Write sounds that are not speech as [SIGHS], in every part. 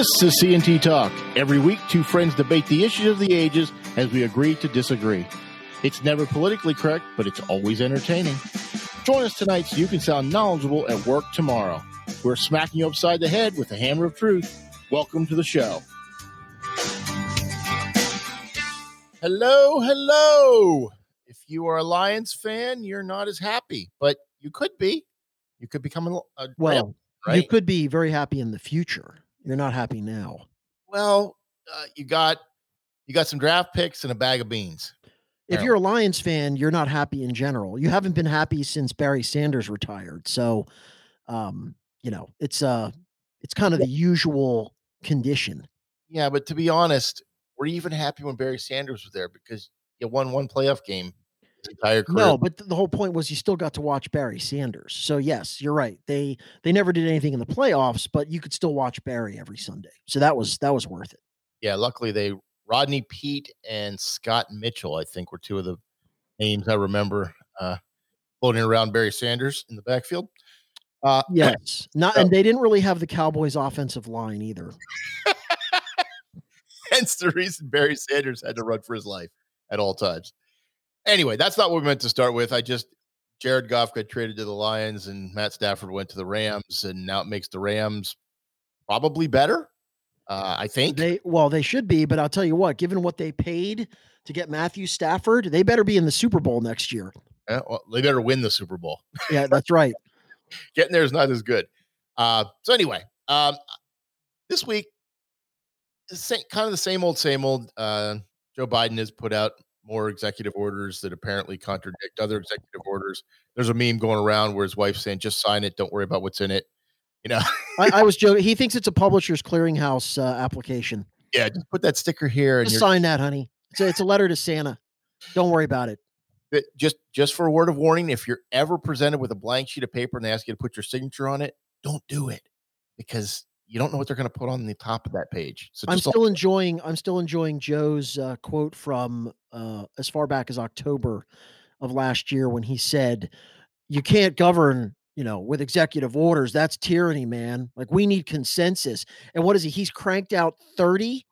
This is CNT Talk. Every week, two friends debate the issues of the ages as we agree to disagree. It's never politically correct, but it's always entertaining. Join us tonight so you can sound knowledgeable at work tomorrow. We're smacking you upside the head with the hammer of truth. Welcome to the show. Hello, hello. If you are a Lions fan, you're not as happy, but you could be. You could become a, a Well, right? you could be very happy in the future. You're not happy now. well, uh, you got you got some draft picks and a bag of beans. If you're a Lions fan, you're not happy in general. You haven't been happy since Barry Sanders retired. So, um, you know, it's uh it's kind of the usual condition. Yeah, but to be honest, we're even happy when Barry Sanders was there because you won one playoff game entire career? No, but the whole point was you still got to watch Barry Sanders. So yes, you're right. They they never did anything in the playoffs, but you could still watch Barry every Sunday. So that was that was worth it. yeah, luckily they Rodney Peete and Scott Mitchell, I think, were two of the names I remember uh, floating around Barry Sanders in the backfield. Uh, [CLEARS THROAT] Yes. Not So- and they didn't really have the Cowboys offensive line either. [LAUGHS] hence the reason Barry Sanders had to run for his life at all times. Anyway, that's not what we meant to start with. I just Jared Goff got traded to the Lions and Matt Stafford went to the Rams, and now it makes the Rams probably better. Uh, I think. They well, they should be, but I'll tell you what, given what they paid to get Matthew Stafford, they better be in the Super Bowl next year. Yeah, well, they better win the Super Bowl. Yeah, that's right. [LAUGHS] Getting there is not as good. Uh, so anyway, um, this week, it's sa- kind of the same old, same old. Uh, Joe Biden has put out more executive orders that apparently contradict other executive orders. There's a meme going around where his wife's saying, "Just sign it. Don't worry about what's in it." You know, I, I was [LAUGHS] joking. He thinks it's a publisher's clearinghouse uh, application. yeah, just put that sticker here and sign that, honey. It's a, it's a letter to Santa. Don't worry about it. But just just for a word of warning, if you're ever presented with a blank sheet of paper and they ask you to put your signature on it, don't do it because you don't know what they're going to put on the top of that page. So I'm still enjoying. I'm still enjoying Joe's uh, quote from uh, as far back as October of last year when he said, "You can't govern." You know, with executive orders, that's tyranny, man. Like we need consensus. And what is he? He's cranked out 30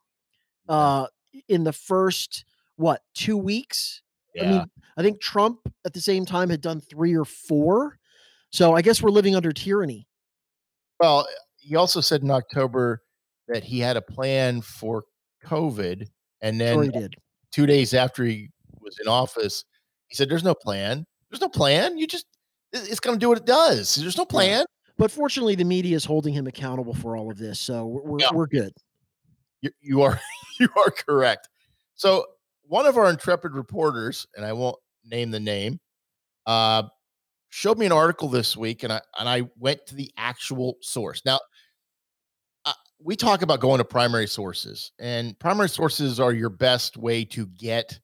uh in the first what two weeks yeah. i mean i think trump at the same time had done three or four so i guess we're living under tyranny well, he also said in October that he had a plan for COVID, and Sure he then did two days after he was in office, he said, "There's no plan. There's no plan. You just it's going to do what it does. There's no plan." but fortunately the media is holding him accountable for all of this so we're, we're, Yeah. we're good You, you are [LAUGHS] you are correct. So one of our intrepid reporters, and I won't name the name, uh, showed me an article this week, and I and I went to the actual source. Now, we talk about going to primary sources, and primary sources are your best way to get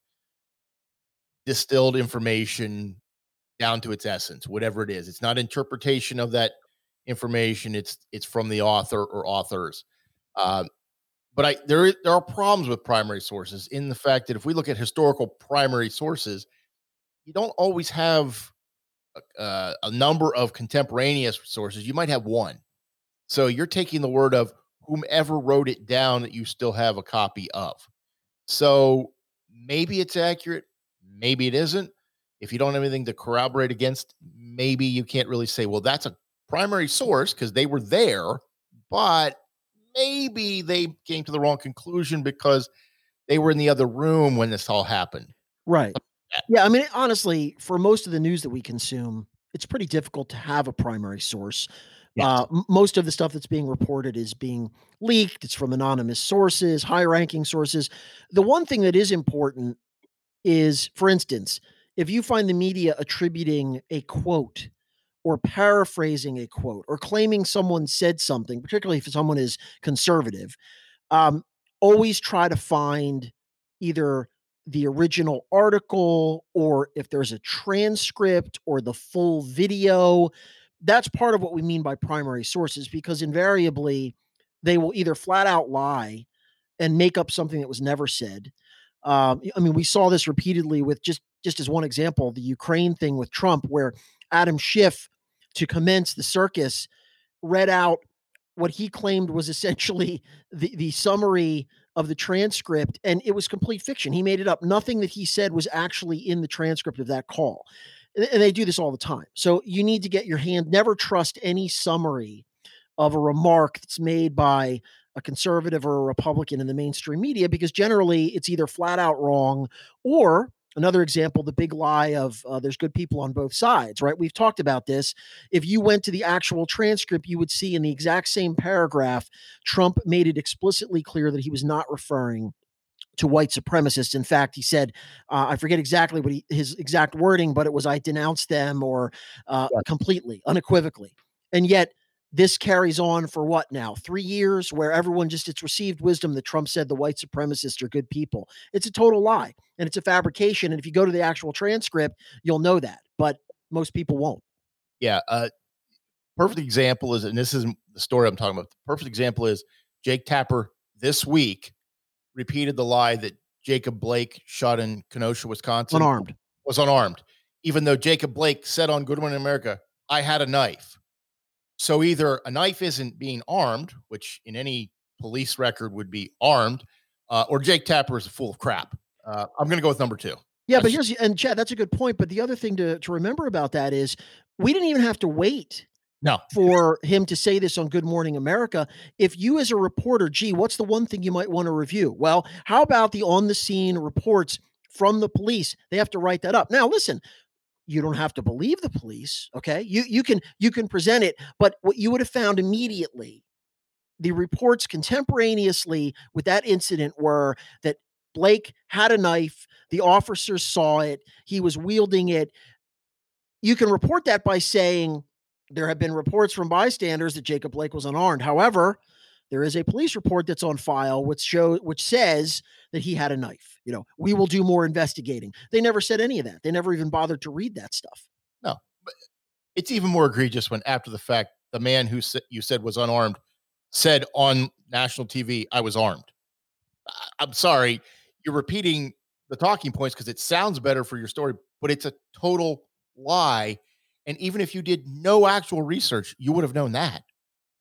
distilled information down to its essence, whatever it is. It's not interpretation of that information; it's it's from the author or authors. Um, but I there there are problems with primary sources in the fact that if we look at historical primary sources, you don't always have a, uh, a number of contemporaneous sources. You might have one, so you're taking the word of whomever wrote it down that you still have a copy of. So maybe it's accurate, maybe it isn't. If you don't have anything to corroborate against, maybe you can't really say, well, that's a primary source because they were there, but maybe they came to the wrong conclusion because they were in the other room when this all happened. right yeah i mean honestly for most of the news that we consume it's pretty difficult to have a primary source Yes. Uh, most of the stuff that's being reported is being leaked. It's from anonymous sources, high ranking sources. The one thing that is important is, for instance, if you find the media attributing a quote or paraphrasing a quote or claiming someone said something, particularly if someone is conservative, um, always try to find either the original article or if there's a transcript or the full video that's part of what we mean by primary sources because invariably they will either flat out lie and make up something that was never said. Um, I mean, we saw this repeatedly with just just as one example, the Ukraine thing with Trump, where Adam Schiff, to commence the circus, read out what he claimed was [LAUGHS] essentially the the summary of the transcript, and it was complete fiction. He made it up. Nothing that he said was actually in the transcript of that call. And they do this all the time. So you need to get your hand, never trust any summary of a remark that's made by a conservative or a Republican in the mainstream media because generally it's either flat out wrong or another example the big lie of uh, there's good people on both sides right we've talked about this if you went to the actual transcript you would see in the exact same paragraph trump made it explicitly clear that he was not referring to white supremacists. In fact, he said, uh, I forget exactly what he, his exact wording, but it was, I denounce them or uh, completely, unequivocally. And yet, this carries on for what now? Three years where everyone just it's received wisdom that Trump said the white supremacists are good people. It's a total lie and it's a fabrication. And if you go to the actual transcript, you'll know that, but most people won't. Yeah. Uh, perfect example is, and this is the story I'm talking about. The perfect example is Jake Tapper this week repeated the lie that Jacob Blake shot in Kenosha, Wisconsin. Unarmed. Was unarmed. Even though Jacob Blake said on Good Morning America, I had a knife. So either a knife isn't being armed, which in any police record would be armed, uh, or Jake Tapper is a fool of crap. Uh, I'm going to go with number two. Yeah, but here's and Chad, that's a good point. But the other thing to to remember about that is we didn't even have to wait no. For him to say this on Good Morning America. If you, as a reporter, gee, what's the one thing you might want to review? Well, how about the on the scene reports from the police? They have to write that up. Now, listen, you don't have to believe the police okay you you can you can present it but what you would have found immediately the reports contemporaneously with that incident were that Blake had a knife the officers saw it he was wielding it you can report that by saying there have been reports from bystanders that Jacob Blake was unarmed however there is a police report that's on file which show which says that he had a knife. You know, we will do more investigating. They never said any of that. They never even bothered to read that stuff. No, it's even more egregious when after the fact the man who you said was unarmed said on national TV, "I was armed." I'm sorry, you're repeating the talking points because it sounds better for your story, but it's a total lie. And even if you did no actual research, you would have known that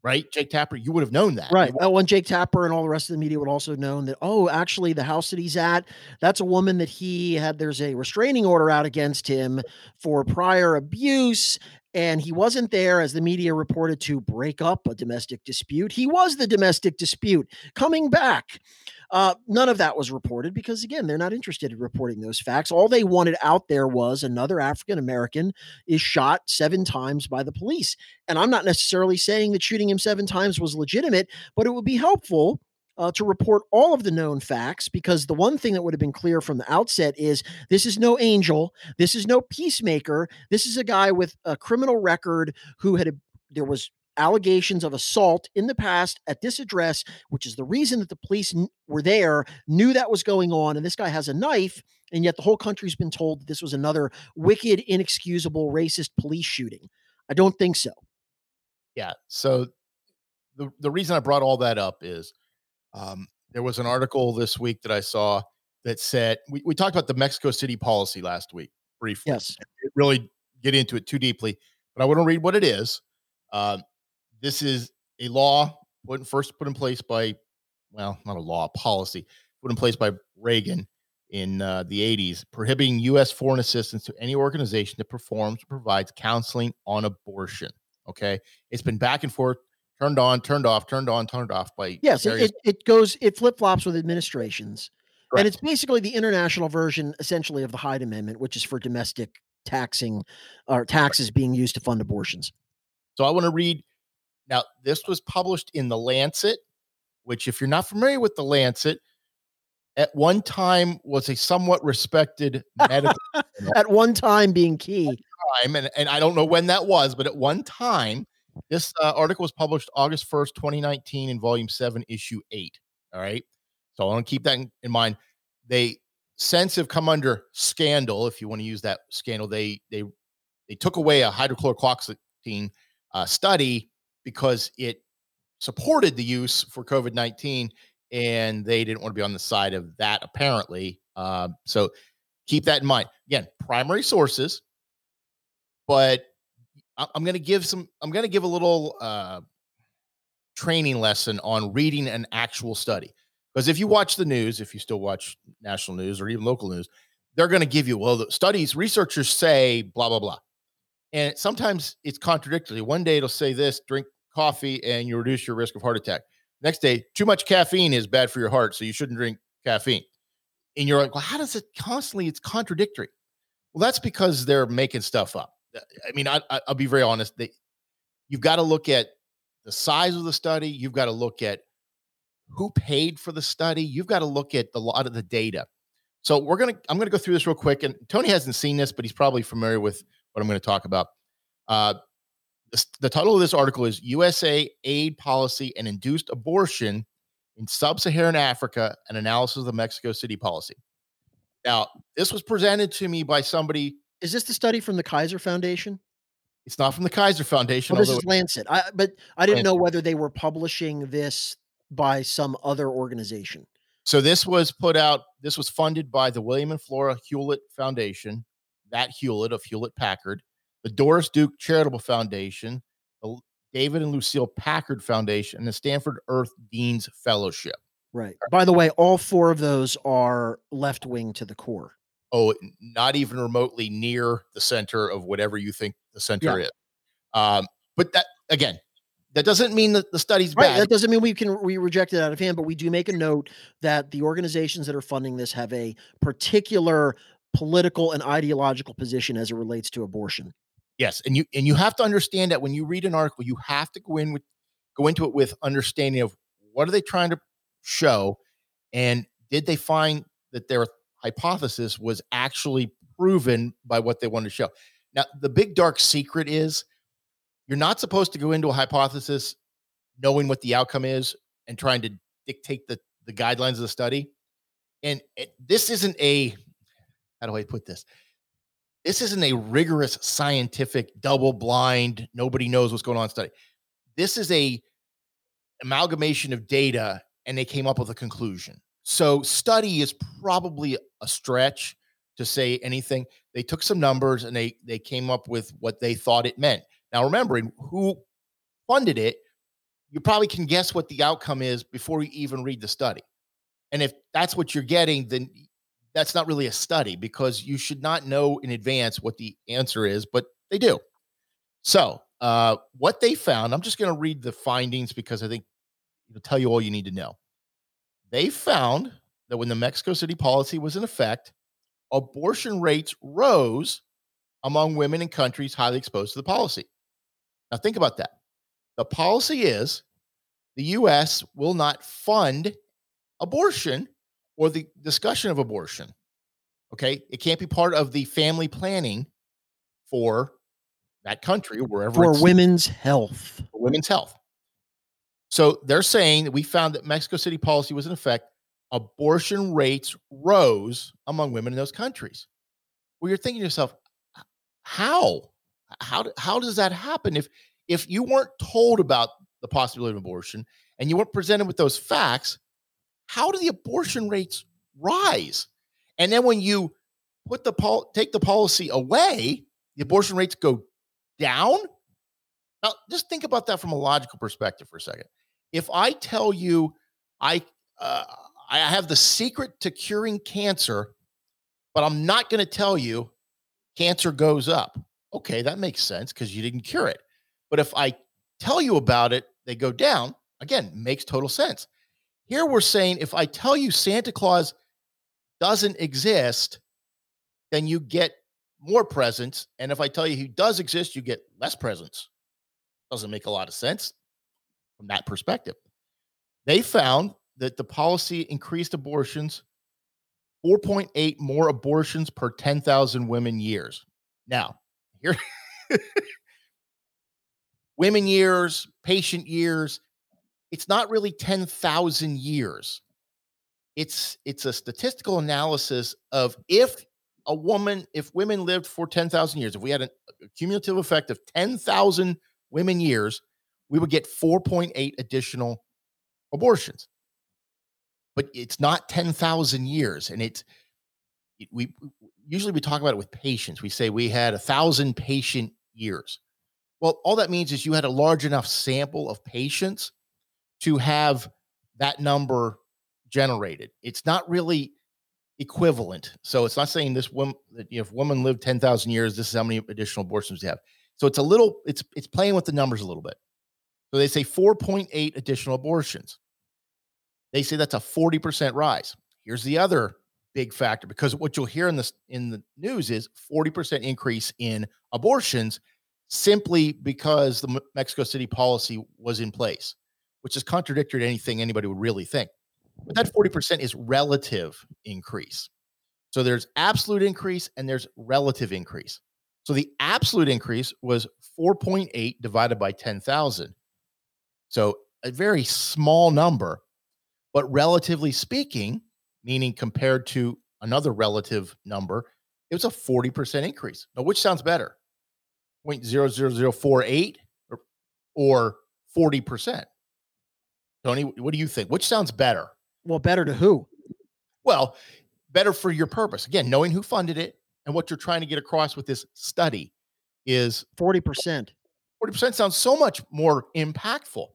right? Jake Tapper, you would have known that. Right. Well, when Jake Tapper and all the rest of the media would also have known that, oh, actually, the house that he's at, that's a woman that he had, there's a restraining order out against him for prior abuse. And he wasn't there, as the media reported, to break up a domestic dispute. He was the domestic dispute coming back. Uh, none of that was reported because, again, they're not interested in reporting those facts. All they wanted out there was another African American is shot seven times by the police. And I'm not necessarily saying that shooting him seven times was legitimate, but it would be helpful uh, to report all of the known facts because the one thing that would have been clear from the outset is this is no angel. This is no peacemaker. This is a guy with a criminal record who had, there was allegations of assault in the past at this address, which is the reason that the police n- were there, knew that was going on. And this guy has a knife. And yet the whole country's been told that this was another wicked, inexcusable, racist police shooting. I don't think so. Yeah. So the, the reason I brought all that up is um, there was an article this week that I saw that said we, we talked about the Mexico City policy last week briefly. Yes. Really get into it too deeply, but I want to read what it is. Uh, this is a law put in, first put in place by, well, not a law, a policy put in place by Reagan in uh, the 80s, prohibiting U.S. foreign assistance to any organization that performs or provides counseling on abortion. Okay. It's been back and forth, turned on, turned off, turned on, turned off by. Yes, various- it, it goes, it flip flops with administrations. Correct. And it's basically the international version, essentially, of the Hyde Amendment, which is for domestic taxing or taxes being used to fund abortions. So I want to read now, this was published in the Lancet, which, if you're not familiar with the Lancet, at one time was a somewhat respected medical. [LAUGHS] at one time being key. Time, and, and I don't know when that was, but at one time, this uh, article was published August 1st, 2019, in volume seven, issue eight. All right. So I want to keep that in, in mind. They since have come under scandal, if you want to use that scandal. They they they took away a hydrochloroquine uh, study because it supported the use for COVID 19 and they didn't want to be on the side of that, apparently. Uh, so keep that in mind. Again, primary sources, but I'm going to give some, I'm going to give a little, uh, training lesson on reading an actual study. Because if you watch the news, if you still watch national news or even local news, they're going to give you, well, the studies, researchers say blah, blah, blah. And sometimes it's contradictory. One day it'll say this drink coffee and you reduce your risk of heart attack. Next day, too much caffeine is bad for your heart, so you shouldn't drink caffeine. And you're like, well, how does it constantly? It's contradictory. Well, that's because they're making stuff up. I mean, I, will be very honest. They, you've got to look at the size of the study. You've got to look at who paid for the study. You've got to look at a lot of the data. So we're gonna, I'm gonna go through this real quick. And Tony hasn't seen this, but he's probably familiar with what I'm going to talk about. Uh, the, the title of this article is USA Aid Policy and Induced Abortion in Sub Saharan Africa An Analysis of the Mexico City Policy. Now, this was presented to me by somebody. Is this the study from the Kaiser Foundation? It's not from the Kaiser Foundation. Well, this is Lancet. I, but I didn't Lancet. know whether they were publishing this by some other organization. So this was put out. This was funded by the William and Flora Hewlett Foundation, that Hewlett of Hewlett Packard, the Doris Duke Charitable Foundation, the David and Lucile Packard Foundation, and the Stanford Earth Dean's Fellowship. Right. By the way, all four of those are left wing to the core. Oh, not even remotely near the center of whatever you think the center yeah. is. Um, but that again, that doesn't mean that the study's right, bad. That doesn't mean we can we reject it out of hand, but we do make a note that the organizations that are funding this have a particular political and ideological position as it relates to abortion. Yes, and you and you have to understand that when you read an article, you have to go in with go into it with understanding of what are they trying to show, and did they find that their hypothesis was actually proven by what they wanted to show. Now, the big dark secret is you're not supposed to go into a hypothesis knowing what the outcome is and trying to dictate the the guidelines of the study. And it, this isn't a how do I put this? This isn't a rigorous scientific double blind nobody knows what's going on study. This is a amalgamation of data and they came up with a conclusion. So study is probably a stretch to say anything. They took some numbers and they they came up with what they thought it meant. Now remembering who funded it, you probably can guess what the outcome is before you even read the study. And if that's what you're getting, then that's not really a study because you should not know in advance what the answer is, but they do. So, uh, what they found, I'm just going to read the findings because I think it'll tell you all you need to know. They found that when the Mexico City policy was in effect, abortion rates rose among women in countries highly exposed to the policy. Now, think about that. The policy is the U.S. will not fund abortion or the discussion of abortion. Okay. It can't be part of the family planning for that country or wherever for women's health. For women's health. So they're saying that we found that Mexico City policy was in effect. Abortion rates rose among women in those countries. Well, you're thinking to yourself, how? How, how does that happen? If if you weren't told about the possibility of abortion and you weren't presented with those facts, how do the abortion rates rise? And then when you put the pol- take the policy away, the abortion rates go down. Now, just think about that from a logical perspective for a second. If I tell you I uh, I have the secret to curing cancer, but I'm not going to tell you cancer goes up. Okay, that makes sense because you didn't cure it. But if I tell you about it, they go down. Again, makes total sense. Here we're saying if I tell you Santa Claus doesn't exist, then you get more presents. And if I tell you he does exist, you get less presents. Doesn't make a lot of sense from that perspective. They found that the policy increased abortions 4.8 more abortions per 10,000 women years. Now, here [LAUGHS] women years, patient years, it's not really 10,000 years. It's it's a statistical analysis of if a woman, if women lived for 10,000 years, if we had a cumulative effect of 10,000 women years, we would get 4.8 additional abortions. But it's not 10,000 years. And it's, we usually we talk about it with patients. We say we had a thousand patient years. Well, all that means is you had a large enough sample of patients to have that number generated. It's not really equivalent. So it's not saying this woman that if woman lived 10,000 years, this is how many additional abortions you have. So it's a little, it's it's playing with the numbers a little bit. So they say 4.8 additional abortions. They say that's a 40% rise. Here's the other big factor because what you'll hear in this in the news is 40% increase in abortions simply because the Mexico City policy was in place, which is contradictory to anything anybody would really think. But that mm-hmm. 40% is relative increase. So there's absolute increase and there's relative increase. So the absolute increase was 4.8 divided by 10,000. So a very small number, but relatively speaking, meaning compared to another relative number, it was a 40% increase. Now, which sounds better? 0.00048 or, or 40%? Tony, what do you think? Which sounds better? Well, better to who? Well, better for your purpose. Again, knowing who funded it and what you're trying to get across with this study is 40%. 40% sounds so much more impactful.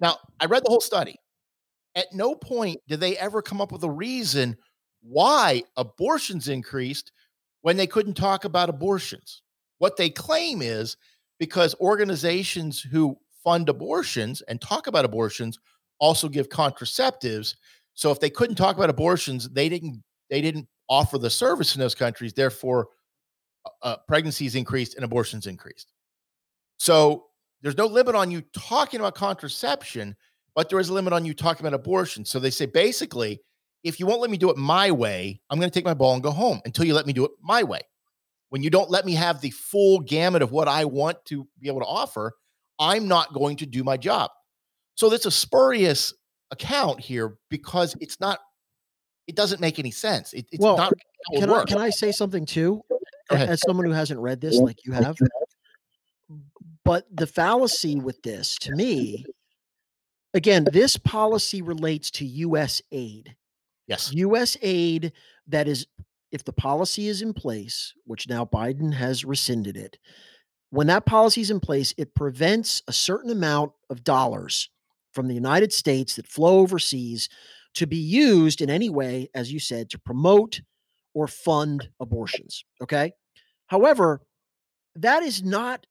Now, I read the whole study. At no point did they ever come up with a reason why abortions increased when they couldn't talk about abortions. What they claim is because organizations who fund abortions and talk about abortions also give contraceptives. So if they couldn't talk about abortions, they didn't they didn't offer the service in those countries. Therefore, uh, uh, pregnancies increased and abortions increased. So there's no limit on you talking about contraception, but there is a limit on you talking about abortion. So they say basically, if you won't let me do it my way, I'm going to take my ball and go home until you let me do it my way. When you don't let me have the full gamut of what I want to be able to offer, I'm not going to do my job. So that's a spurious account here because it's not. It doesn't make any sense. It, it's well, not. Can I, can I say something too? As someone who hasn't read this like you have, but the fallacy with this, to me, again, this policy relates to U.S. aid. Yes. U.S. aid that is, if the policy is in place, which now Biden has rescinded it, when that policy is in place, it prevents a certain amount of dollars from the United States that flow overseas to be used in any way, as you said, to promote or fund abortions. Okay. However, that is not,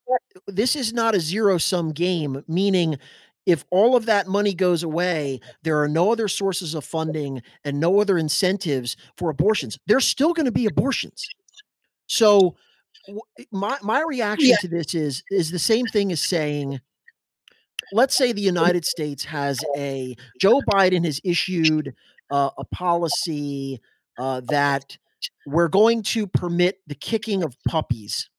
this is not a zero sum game, meaning if all of that money goes away, there are no other sources of funding and no other incentives for abortions. There's still going to be abortions. So, my my reaction yeah. to this is is the same thing as saying let's say the United States has a Joe Biden has issued uh, a policy uh, that we're going to permit the kicking of puppies.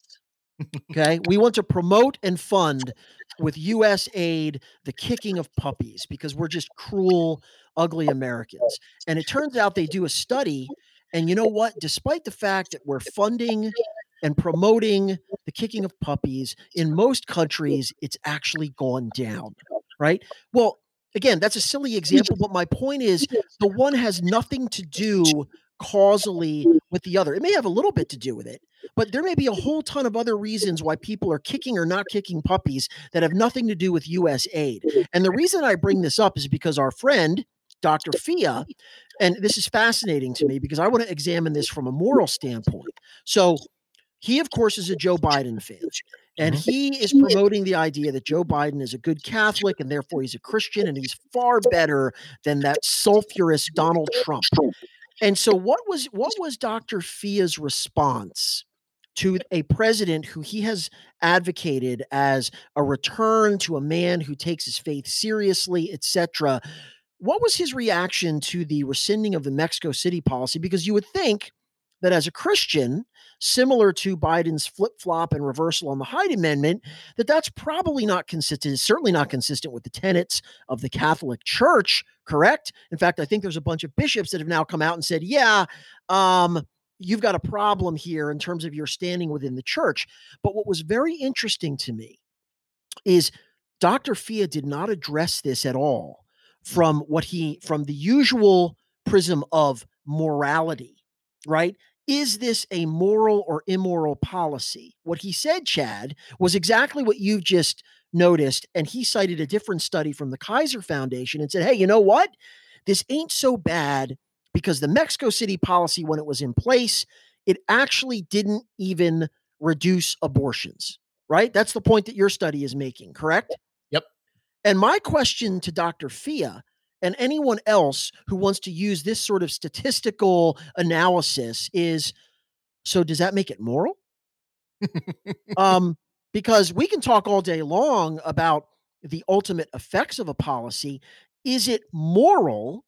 Okay, we want to promote and fund with U.S. aid the kicking of puppies because we're just cruel, ugly Americans. And it turns out they do a study, and you know what? Despite the fact that we're funding and promoting the kicking of puppies in most countries it's actually gone down right well again that's a silly example but my point is the one has nothing to do causally with the other it may have a little bit to do with it but there may be a whole ton of other reasons why people are kicking or not kicking puppies that have nothing to do with us aid and the reason i bring this up is because our friend Dr. Fia. And this is fascinating to me because I want to examine this from a moral standpoint. So, he, of course, is a Joe Biden fan. And mm-hmm. he is promoting the idea that Joe Biden is a good Catholic and therefore he's a Christian and he's far better than that sulfurous Donald Trump. And so what was what was Dr. Fia's response to a president who he has advocated as a return to a man who takes his faith seriously, etc. What was his reaction to the rescinding of the Mexico City policy? Because you would think that as a Christian, similar to Biden's flip flop and reversal on the Hyde Amendment, that that's probably not consistent, certainly not consistent with the tenets of the Catholic Church, correct? In fact, I think there's a bunch of bishops that have now come out and said, yeah, um, you've got a problem here in terms of your standing within the church. But what was very interesting to me is Dr. Fia did not address this at all from what he, from the usual prism of morality right? Is this a moral or immoral policy? What he said, Chad, was exactly what you've just noticed, and he cited a different study from the Kaiser Foundation and said, hey, you know what? This ain't so bad because the Mexico City policy, when it was in place, it actually didn't even reduce abortions, right? That's the point that your study is making, correct? Yep. And my question to Dr. Fia and anyone else who wants to use this sort of statistical analysis is so does that make it moral? um, because we can talk all day long about the ultimate effects of a policy. Is it moral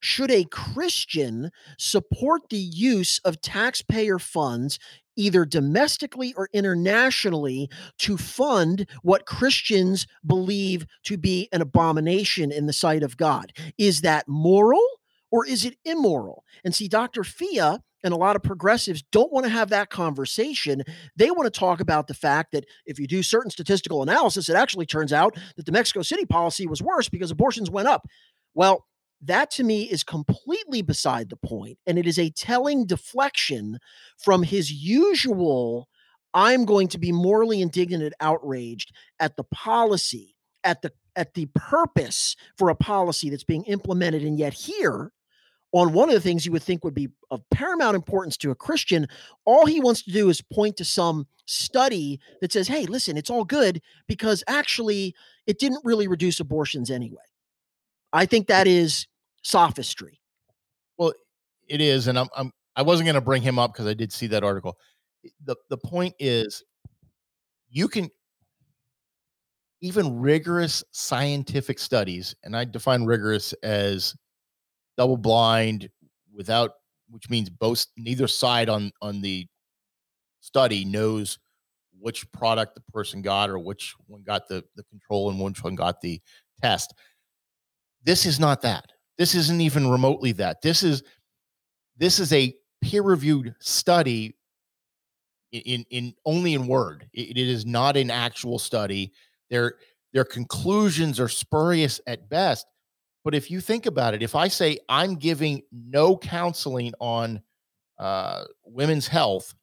should a Christian support the use of taxpayer funds, either domestically or internationally, to fund what Christians believe to be an abomination in the sight of God? Is that moral or is it immoral? And see, Dr. Fia and a lot of progressives don't want to have that conversation. They want to talk about the fact that if you do certain statistical analysis, it actually turns out that the Mexico City policy was worse because abortions went up. Well, that to me is completely beside the point, and it is a telling deflection from his usual I'm going to be morally indignant and outraged at the policy, at the at the purpose for a policy that's being implemented, and yet here on one of the things you would think would be of paramount importance to a Christian, all he wants to do is point to some study that says, hey, listen, it's all good because actually it didn't really reduce abortions anyway. I think that mm. is sophistry. Well, it is, and I'm, I'm I wasn't going to bring him up because I did see that article. the The point is, you can even rigorous scientific studies, and I define rigorous as double blind without, which means both neither side on on the study knows which product the person got or which one got the the control and which one got the test. This is not that. This isn't even remotely that. This is this is a peer-reviewed study in in only in word. it, it is not an actual study. Their their conclusions are spurious at best. But if you think about it, if I say I'm giving no counseling on uh, women's health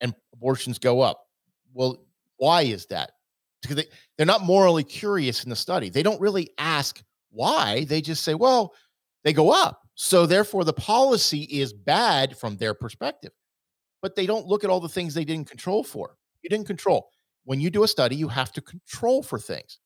and abortions go up, well, why is that? Because they, they're not morally curious in the study. They don't really ask why? They just say, well, they go up. So therefore, the policy is bad from their perspective. But they don't look at all the things they didn't control for. You didn't control. When you do a study, you have to control for things.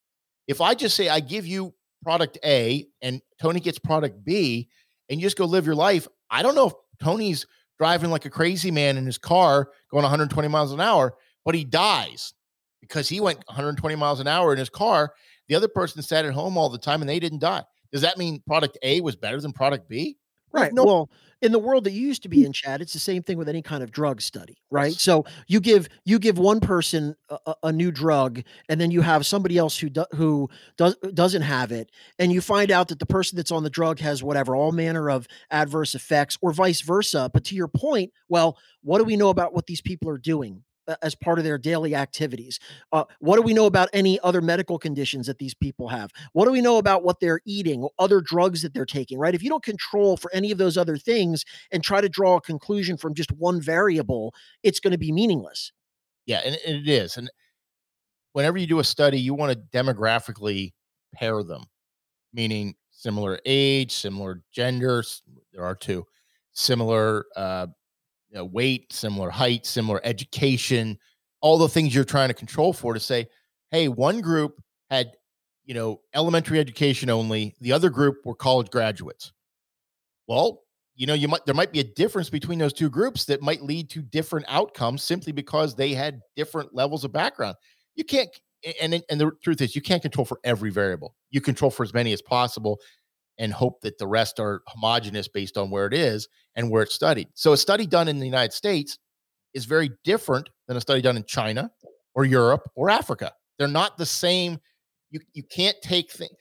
If I just say, I give you product A and Tony gets product B, and you just go live your life, I don't know if Tony's driving like a crazy man in his car going 120 miles an hour, but he dies because he went 120 miles an hour in his car the other person sat at home all the time and they didn't die. Does that mean product A was better than product B? Right. No. Well, in the world that you used to be hmm. in, Chad, it's the same thing with any kind of drug study, right? So you give you give one person a, a new drug, and then you have somebody else who do, who does doesn't have it, and you find out that the person that's on the drug has whatever all manner of adverse effects, or vice versa. But to your point, well, what do we know about what these people are doing? As part of their daily activities? Uh, what do we know about any other medical conditions that these people have? What do we know about what they're eating, other drugs that they're taking, right? If you don't control for any of those other things and try to draw a conclusion from just one variable, it's going to be meaningless. Yeah, and it is. And whenever you do a study, you want to demographically pair them, meaning similar age, similar genders. There are two similar uh, you know, weight, similar height, similar education, all the things you're trying to control for to say, hey, one group had, you know, elementary education only, the other group were college graduates. Well, you know, you might there might be a difference between those two groups that might lead to different outcomes simply because they had different levels of background. You can't and and the truth is you can't control for every variable. You control for as many as possible and hope that the rest are homogenous based on where it is and where it's studied. So a study done in the United States is very different than a study done in China or Europe or Africa. They're not the same. You you can't take things.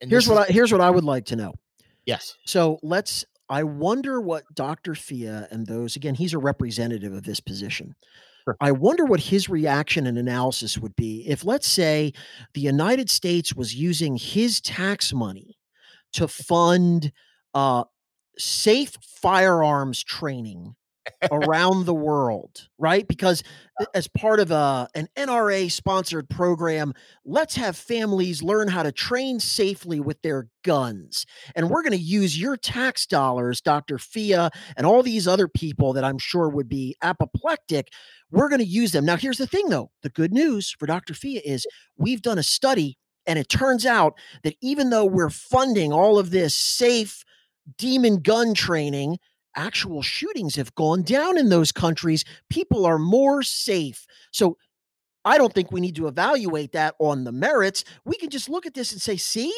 Here's what is, I here's what I would like to know. Yes. So let's. I wonder what Dr. Fia and those again. He's a representative of this position. Sure. I wonder what his reaction and analysis would be if, let's say, the United States was using his tax money to fund uh, safe firearms training around the world, right? Because [LAUGHS] as part of a an NRA sponsored program, let's have families learn how to train safely with their guns. And we're going to use your tax dollars, Dr. Fia, and all these other people that I'm sure would be apoplectic. We're going to use them. Now, here's the thing though the good news for Dr. Fia is we've done a study, and it turns out that even though we're funding all of this safe demon gun training, actual shootings have gone down in those countries. People are more safe. So I don't think we need to evaluate that on the merits. We can just look at this and say, see,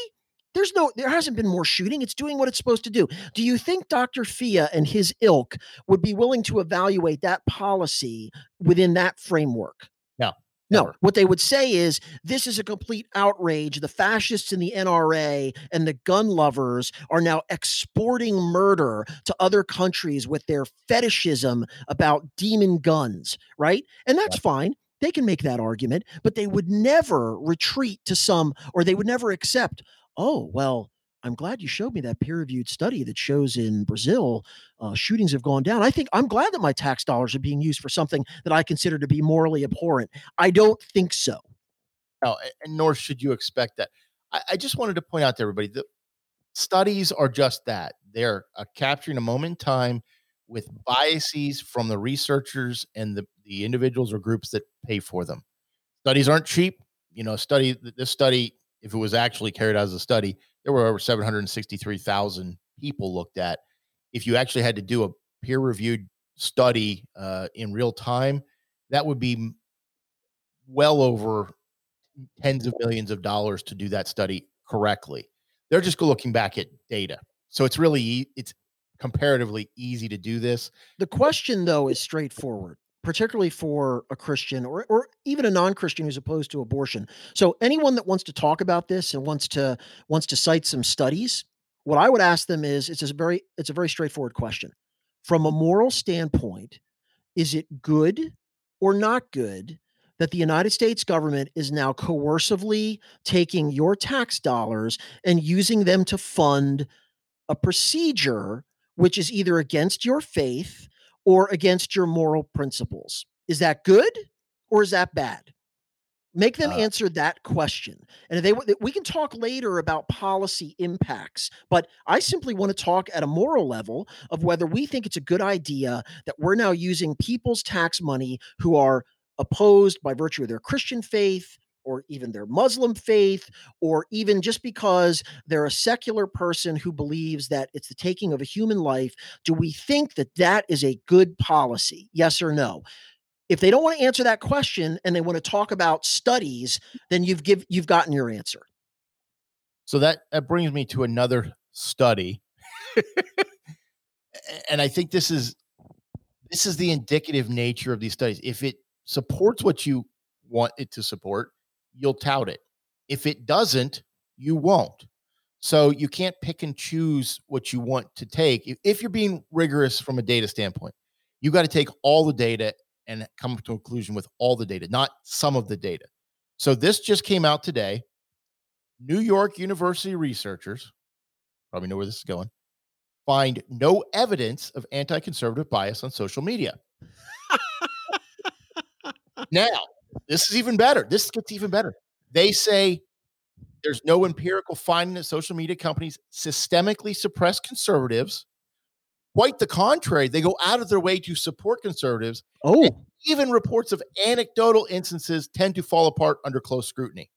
there's no, there hasn't been more shooting. It's doing what it's supposed to do. Do you think Dr. Fia and his ilk would be willing to evaluate that policy within that framework? No, what they would say is this is a complete outrage. The fascists in the NRA and the gun lovers are now exporting murder to other countries with their fetishism about demon guns, right? And that's fine. They can make that argument, but they would never retreat to some, or they would never accept, oh, well, I'm glad you showed me that peer reviewed study that shows in Brazil uh, shootings have gone down. I think I'm glad that my tax dollars are being used for something that I consider to be morally abhorrent. I don't think so. No, and nor should you expect that. I, I just wanted to point out to everybody that studies are just that. They're uh, capturing a moment in time with biases from the researchers and the, the individuals or groups that pay for them. Studies aren't cheap. You know, study this study, if it was actually carried out as a study, there were over 763,000 people looked at. If you actually had to do a peer reviewed study uh, in real time, that would be well over tens of millions of dollars to do that study correctly. They're just looking back at data. So it's really it's comparatively easy to do this. The question though is straightforward particularly for a Christian or or even a non-Christian who's opposed to abortion. So anyone that wants to talk about this and wants to wants to cite some studies, what I would ask them is it's a very it's a very straightforward question. From a moral standpoint, is it good or not good that the United States government is now coercively taking your tax dollars and using them to fund a procedure which is either against your faith or against your moral principles. Is that good or is that bad? Make them uh, answer that question. And they we can talk later about policy impacts, but I simply want to talk at a moral level of whether we think it's a good idea that we're now using people's tax money who are opposed by virtue of their Christian faith or even their Muslim faith, or even just because they're a secular person who believes that it's the taking of a human life, do we think that that is a good policy? Yes or no? If they don't want to answer that question and they want to talk about studies, then you've give you've gotten your answer. So that that brings me to another study. and I think this is this is the indicative nature of these studies. If it supports what you want it to support, you'll tout it. If it doesn't, you won't. So you can't pick and choose what you want to take. If you're being rigorous from a data standpoint, you got to take all the data and come to a conclusion with all the data, not some of the data. So this just came out today. New York University researchers, probably know where this is going, find no evidence of anti conservative bias on social media. [LAUGHS] now, this is even better. This gets even better. They say there's no empirical finding that social media companies systemically suppress conservatives. Quite the contrary, they go out of their way to support conservatives. Oh, even reports of anecdotal instances tend to fall apart under close scrutiny.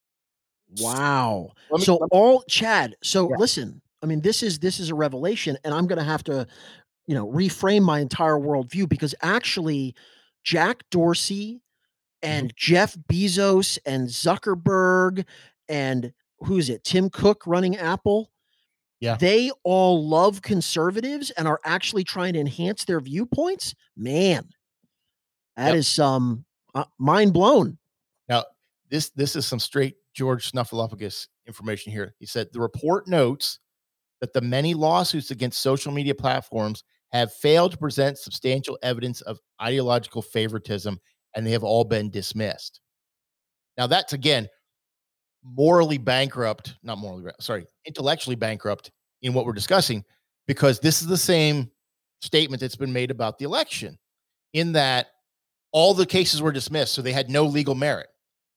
Wow. Me, so all Chad, so yeah. listen, I mean, this is this is a revelation, and I'm gonna have to, you know, reframe my entire worldview because actually Jack Dorsey. And Jeff Bezos and Zuckerberg and who's it? Tim Cook running Apple. Yeah. They all love conservatives and are actually trying to enhance their viewpoints. Man, that yep. is some uh, mind blown. Now, this this is some straight George Snuffleupagus information here. He said the report notes that the many lawsuits against social media platforms have failed to present substantial evidence of ideological favoritism and they have all been dismissed. Now, that's again morally bankrupt, not morally, sorry, intellectually bankrupt in what we're discussing, because this is the same statement that's been made about the election, in that all the cases were dismissed, so they had no legal merit.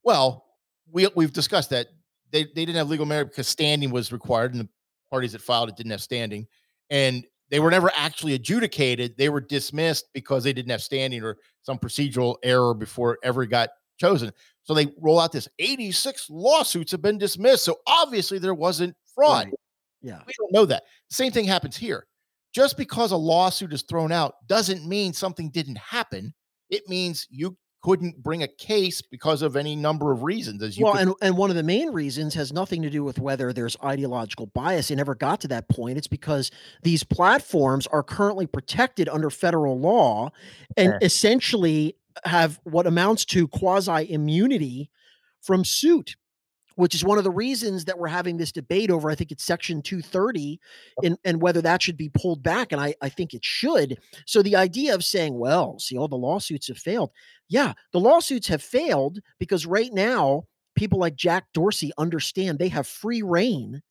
Well, we we've discussed that they, they didn't have legal merit because standing was required, and the parties that filed it didn't have standing, and they were never actually adjudicated. They were dismissed because they didn't have standing or some procedural error before it ever got chosen. So they roll out this 86 lawsuits have been dismissed. So obviously there wasn't fraud. Right. Yeah. We don't know that. Same thing happens here. Just because a lawsuit is thrown out doesn't mean something didn't happen. It means you couldn't bring a case because of any number of reasons as you well could- and, and one of the main reasons has nothing to do with whether there's ideological bias. It never got to that point. It's because these platforms are currently protected under federal law and essentially have what amounts to quasi immunity from suit which is one of the reasons that we're having this debate over i think it's section 230 in, and whether that should be pulled back and I, I think it should. So the idea of saying well see all the lawsuits have failed. Yeah the lawsuits have failed because right now people like jack dorsey understand they have free reign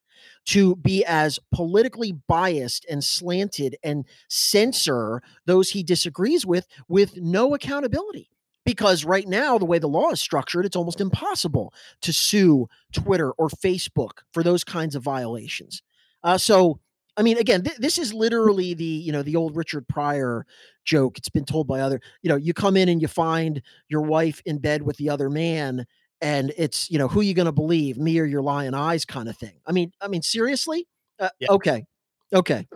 to be as politically biased and slanted and censor those he disagrees with with no accountability because right now the way the law is structured it's almost impossible to sue twitter or facebook for those kinds of violations. Uh, so i mean again th- this is literally the you know the old richard pryor joke. It's been told by other you know you come in and you find your wife in bed with the other man and it's you know who you going to believe me or your lying eyes kind of thing. I mean i mean seriously? Uh, Yeah. okay okay.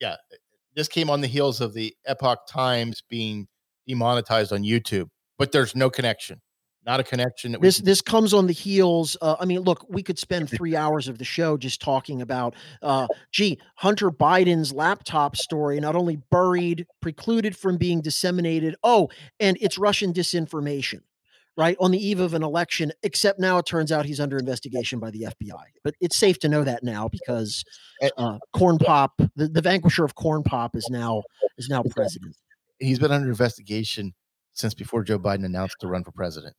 Yeah, this came on the heels of the Epoch Times being demonetized on YouTube, but there's no connection. Not a connection. That this can- this comes on the heels uh, i mean look we could spend three hours of the show just talking about uh gee hunter biden's laptop story not only buried precluded from being disseminated oh and it's russian disinformation right on the eve of an election except now it turns out he's under investigation by the fbi but it's safe to know that now because uh, corn pop the, the vanquisher of corn pop is now is now president he's been under investigation since before Joe Biden announced to run for president.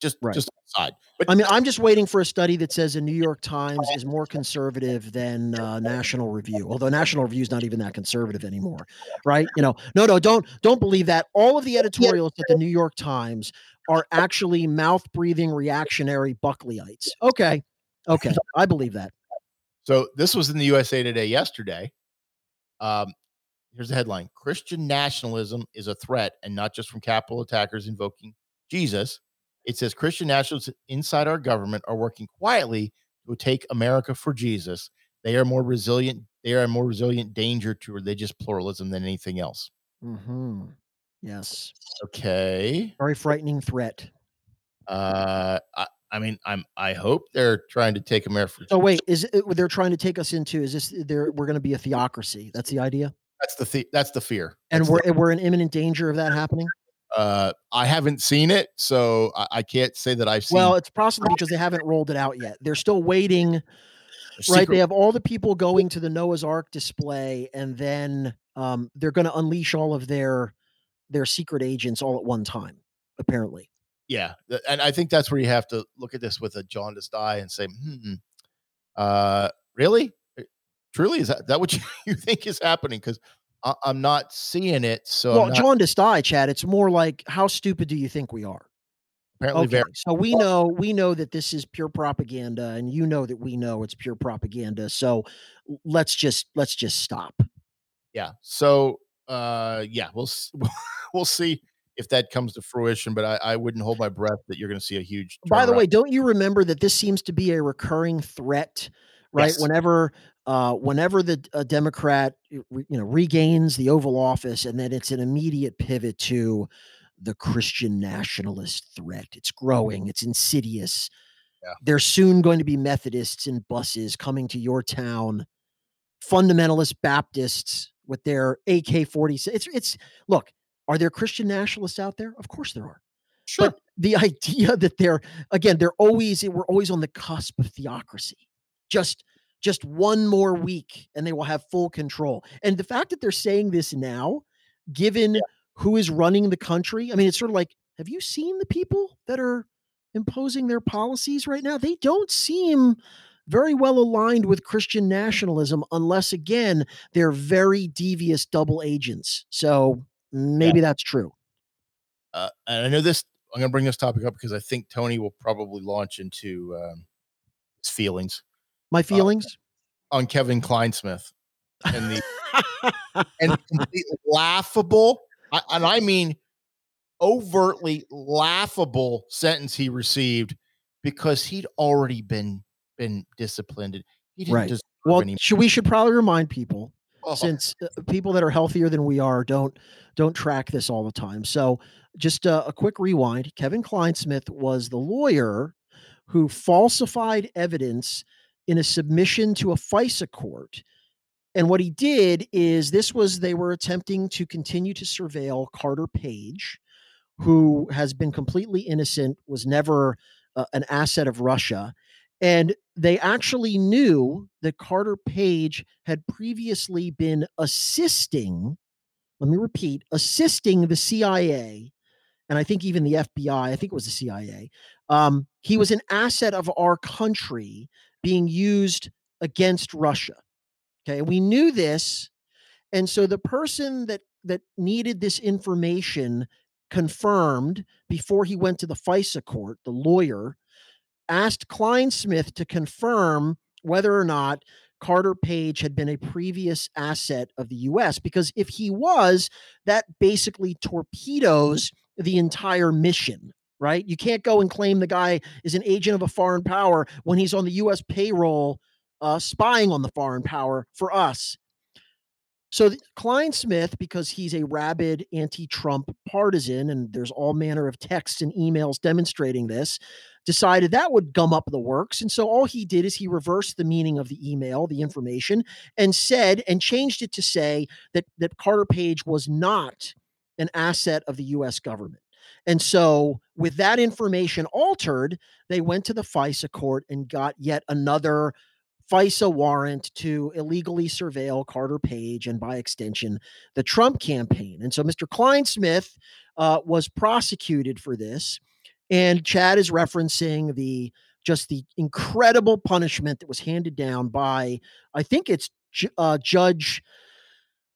Just Right. just aside. But I mean, I'm just waiting for a study that says the New York Times is more [LAUGHS] conservative than uh, National Review. Although National Review is not even that conservative anymore, right? You know, no, no, don't don't believe that. All of the editorials at the New York Times are actually mouth breathing reactionary Buckleyites. Okay, okay, I believe that. So this was in the USA Today yesterday. Um, here's the headline: Christian nationalism is a threat, and not just from Capitol attackers invoking Jesus. It says Christian nationalists inside our government are working quietly to take America for Jesus. They are more resilient. They are a more resilient danger to religious pluralism than anything else. Mm-hmm. Yes, Okay. very frightening threat. Uh, I, I mean, I'm. I hope they're trying to take America. For So wait, is it, they're trying to take us into? Is this there? We're going to be a theocracy. That's the idea, That's the, the that's the fear. and That's we're we're in imminent danger of that happening. Uh, I haven't seen it, so I, I can't say that I've seen. Well, it's possibly because they haven't rolled it out yet. They're still waiting, a right? They have all the people going to the Noah's Ark display, and then um, they're going to unleash all of their their secret agents all at one time. Apparently, yeah, and I think that's where you have to look at this with a jaundiced eye and say, "Hmm, uh, really, truly, is that that what [LAUGHS] you, you think is happening?" Because I'm not seeing it. So well, not- jaundiced eye, Chad. It's more like how stupid do you think we are? apparently Okay, very. so we know we know that this is pure propaganda, and you know that we know it's pure propaganda. So let's just let's just stop. Yeah. So, uh, yeah, [LAUGHS] we'll we'll see if that comes to fruition. But I, I wouldn't hold my breath that you're going to see a huge. By the way, don't you remember that this seems to be a recurring threat, right? Yes. Whenever, uh, whenever the uh, Democrat, you know, regains the Oval Office, and then it's an immediate pivot to the Christian nationalist threat. It's growing. It's insidious. Yeah. There's soon going to be Methodists in buses coming to your town, fundamentalist Baptists with their AK 47. It's it's look. Are there Christian nationalists out there? Of course there are sure. but the [LAUGHS] idea that they're again they're always we're always on the cusp of theocracy just just one more week and they will have full control and the fact that they're saying this now given who is running the country i mean it's sort of like have you seen the people that are imposing their policies right now they don't seem very well aligned with Christian nationalism, unless again, they're very devious double agents. So maybe yeah. that's true. Uh, and I know this, I'm going to bring this topic up because I think Tony will probably launch into um, his feelings. My uh, feelings? Uh, on Kevin Clinesmith and the [LAUGHS] and completely laughable, and I mean overtly laughable sentence he received because he'd already been been disciplined. He didn't right. well, should, we should probably remind people oh. since uh, people that are healthier than we are don't don't track this all the time. So just a quick rewind. Kevin Clinesmith was the lawyer who falsified evidence in a submission to a FISA court. And what he did is this was they were attempting to continue to surveil Carter Page, who has been completely innocent, was never uh, an asset of Russia. And they actually knew that Carter Page had previously been assisting, let me repeat, assisting the CIA, and I think even the FBI, I think it was the CIA. Um, he was an asset of our country being used against Russia. Okay. We knew this. And so the person that that needed this information confirmed before he went to the FISA court, the lawyer, asked Clinesmith to confirm whether or not Carter Page had been a previous asset of the US. Because if he was, that basically torpedoes the entire mission, right? You can't go and claim the guy is an agent of a foreign power when he's on the US payroll uh, spying on the foreign power for us. So Clinesmith, because he's a rabid anti-Trump partisan, and there's all manner of texts and emails demonstrating this, decided that would gum up the works. And so all he did is he reversed the meaning of the email, the information, and said and changed it to say that that Carter Page was not an asset of the U.S. government. And so, with that information altered, they went to the FISA court and got yet another FISA warrant to illegally surveil Carter Page and by extension the Trump campaign. And so Mr. Clinesmith uh, was prosecuted for this. And Chad is referencing the just the incredible punishment that was handed down by, I think it's uh, Judge.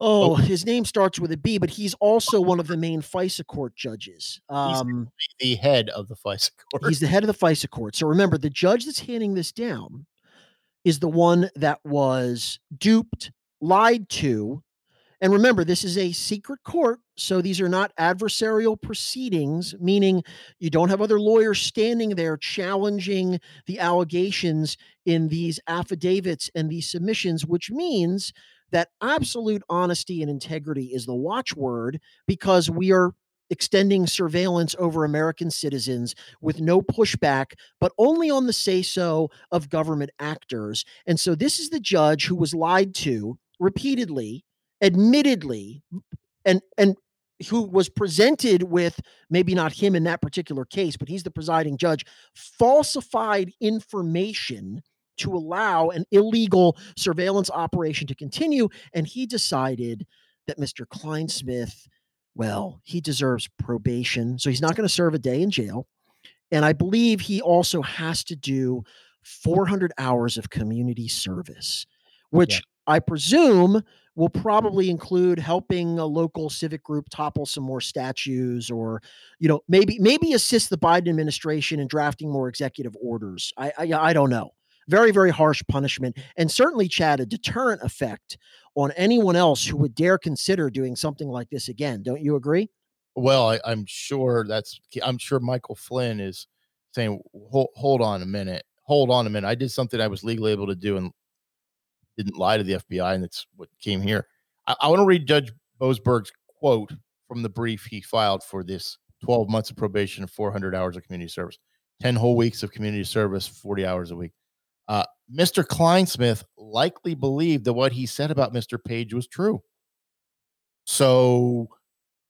Oh, his name starts with a B, but he's also one of the main FISA court judges. Um, he's the head of the FISA [LAUGHS] court. He's the head of the FISA court. So remember, the judge that's handing this down is the one that was duped, lied to. And remember, this is a secret court. So these are not adversarial proceedings, meaning you don't have other lawyers standing there challenging the allegations in these affidavits and these submissions, which means that absolute honesty and integrity is the watchword because we are extending surveillance over American citizens with no pushback, but only on the say so of government actors. And so this is the judge who was lied to repeatedly, admittedly, and and who was presented with maybe not him in that particular case, but he's the presiding judge, falsified information to allow an illegal surveillance operation to continue. And he decided that Mr. Clinesmith well, he deserves probation. So he's not going to serve a day in jail. And I believe he also has to do 400 hours of community service, which yeah. I presume will probably include helping a local civic group topple some more statues or you know maybe maybe assist the Biden administration in drafting more executive orders. I I, I don't know. Very very harsh punishment and certainly Chad a deterrent effect on anyone else who would dare consider doing something like this again. Don't you agree? Well, I, am sure that's. I'm sure Michael Flynn is saying, hold, "Hold on a minute. Hold on a minute. I did something I was legally able to do and didn't lie to the FBI, and that's what came here." I, I want to read Judge Boasberg's quote from the brief he filed for this 12 months of probation and 400 hours of community service, 10 whole weeks of community service, 40 hours a week. Uh, Mr. Clinesmith likely believed that what he said about Mr. Page was true. So,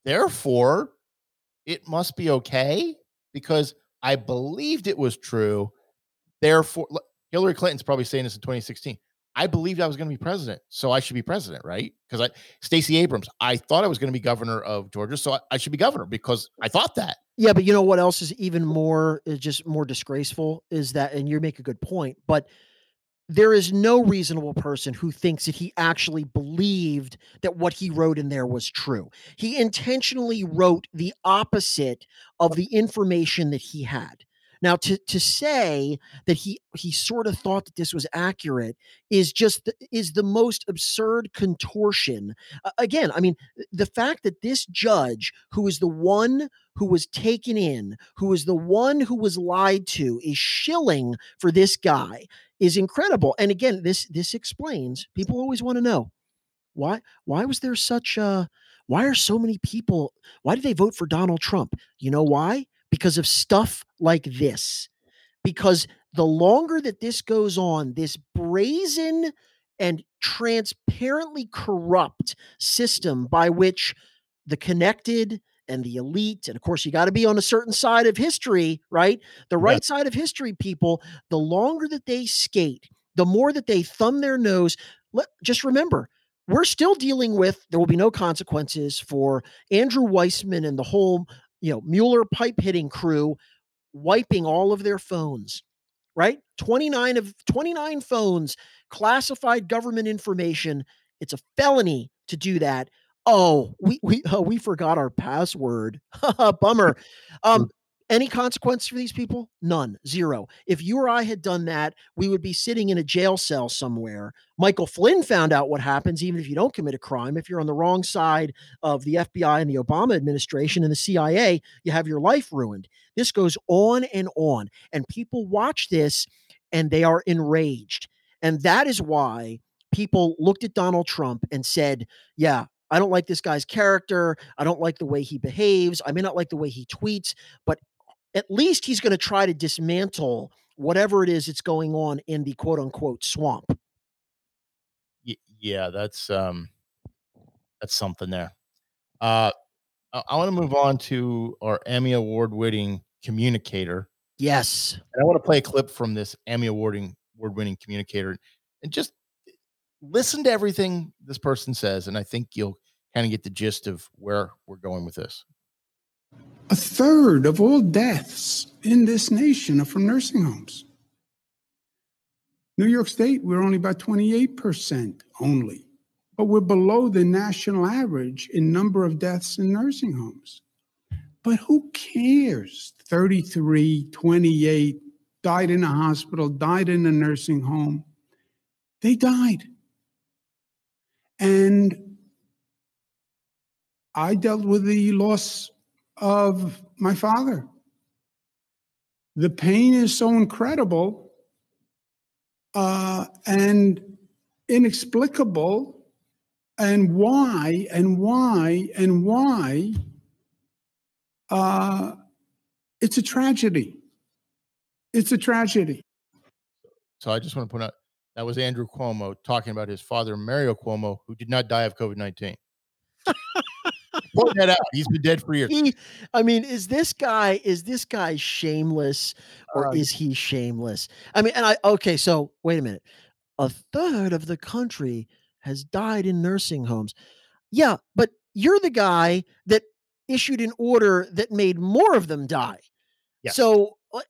therefore, it must be okay because I believed it was true. Therefore, Hillary Clinton's probably saying this in 2016. I believed I was going to be president, so I should be president, right? Because I, Stacey Abrams, I thought I was going to be governor of Georgia, so I, I, should be governor because I thought that. Yeah, but you know what else is even more, is just more disgraceful is that, and you make a good point, but there is no reasonable person who thinks that he actually believed that what he wrote in there was true. He intentionally wrote the opposite of the information that he had. Now, to to say that he he sort of thought that this was accurate is just the, is the most absurd contortion. Uh, again, I mean, the fact that this judge, who is the one who was taken in, who is the one who was lied to, is shilling for this guy is incredible. And again, this this explains. People always want to know why why was there such a why are so many people why did they vote for Donald Trump? You know why? Because of stuff like this. Because the longer that this goes on, this brazen and transparently corrupt system by which the connected and the elite, and of course, you got to be on a certain side of history, right? The right side of history, people, the longer that they skate, the more that they thumb their nose. Let, just remember, we're still dealing with there will be no consequences for Andrew Weissmann and the whole you know, Mueller pipe hitting crew wiping all of their phones, right? 29 of 29 phones, classified government information. It's a felony to do that. Oh, we we oh, we forgot our password. [LAUGHS] Bummer. [LAUGHS] Um, any consequence for these people? None. Zero. If you or I had done that, we would be sitting in a jail cell somewhere. Michael Flynn found out what happens even if you don't commit a crime. If you're on the wrong side of the FBI and the Obama administration and the CIA, you have your life ruined. This goes on and on. And people watch this and they are enraged. And that is why people looked at Donald Trump and said, yeah, I don't like this guy's character. I don't like the way he behaves. I may not like the way he tweets, but at least he's going to try to dismantle whatever it is that's going on in the quote unquote swamp. Yeah, that's um that's something there. Uh I, want to move on to our Emmy award winning communicator. Yes. And I want to play a clip from this Emmy awarding award winning communicator and just listen to everything this person says and I think you'll kind of get the gist of where we're going with this. A third of all deaths in this nation are from nursing homes. New York State, we're only about 28% only, but we're below the national average in number of deaths in nursing homes. But who cares? 33, 28, died in a hospital, died in a nursing home. They died. And I dealt with the loss of my father. The pain is so incredible uh, and inexplicable. And why, and why, and why? Uh, it's a tragedy. It's a tragedy. So I just want to point out that was Andrew Cuomo talking about his father, Mario Cuomo, who did not die of COVID 19. Point that out. He's been dead for years. He, I mean, is this guy is this guy shameless or uh, is he shameless? I mean, and I okay, so wait a minute. A third of the country has died in nursing homes. Yeah, but you're the guy that issued an order that made more of them die. Yes. So uh,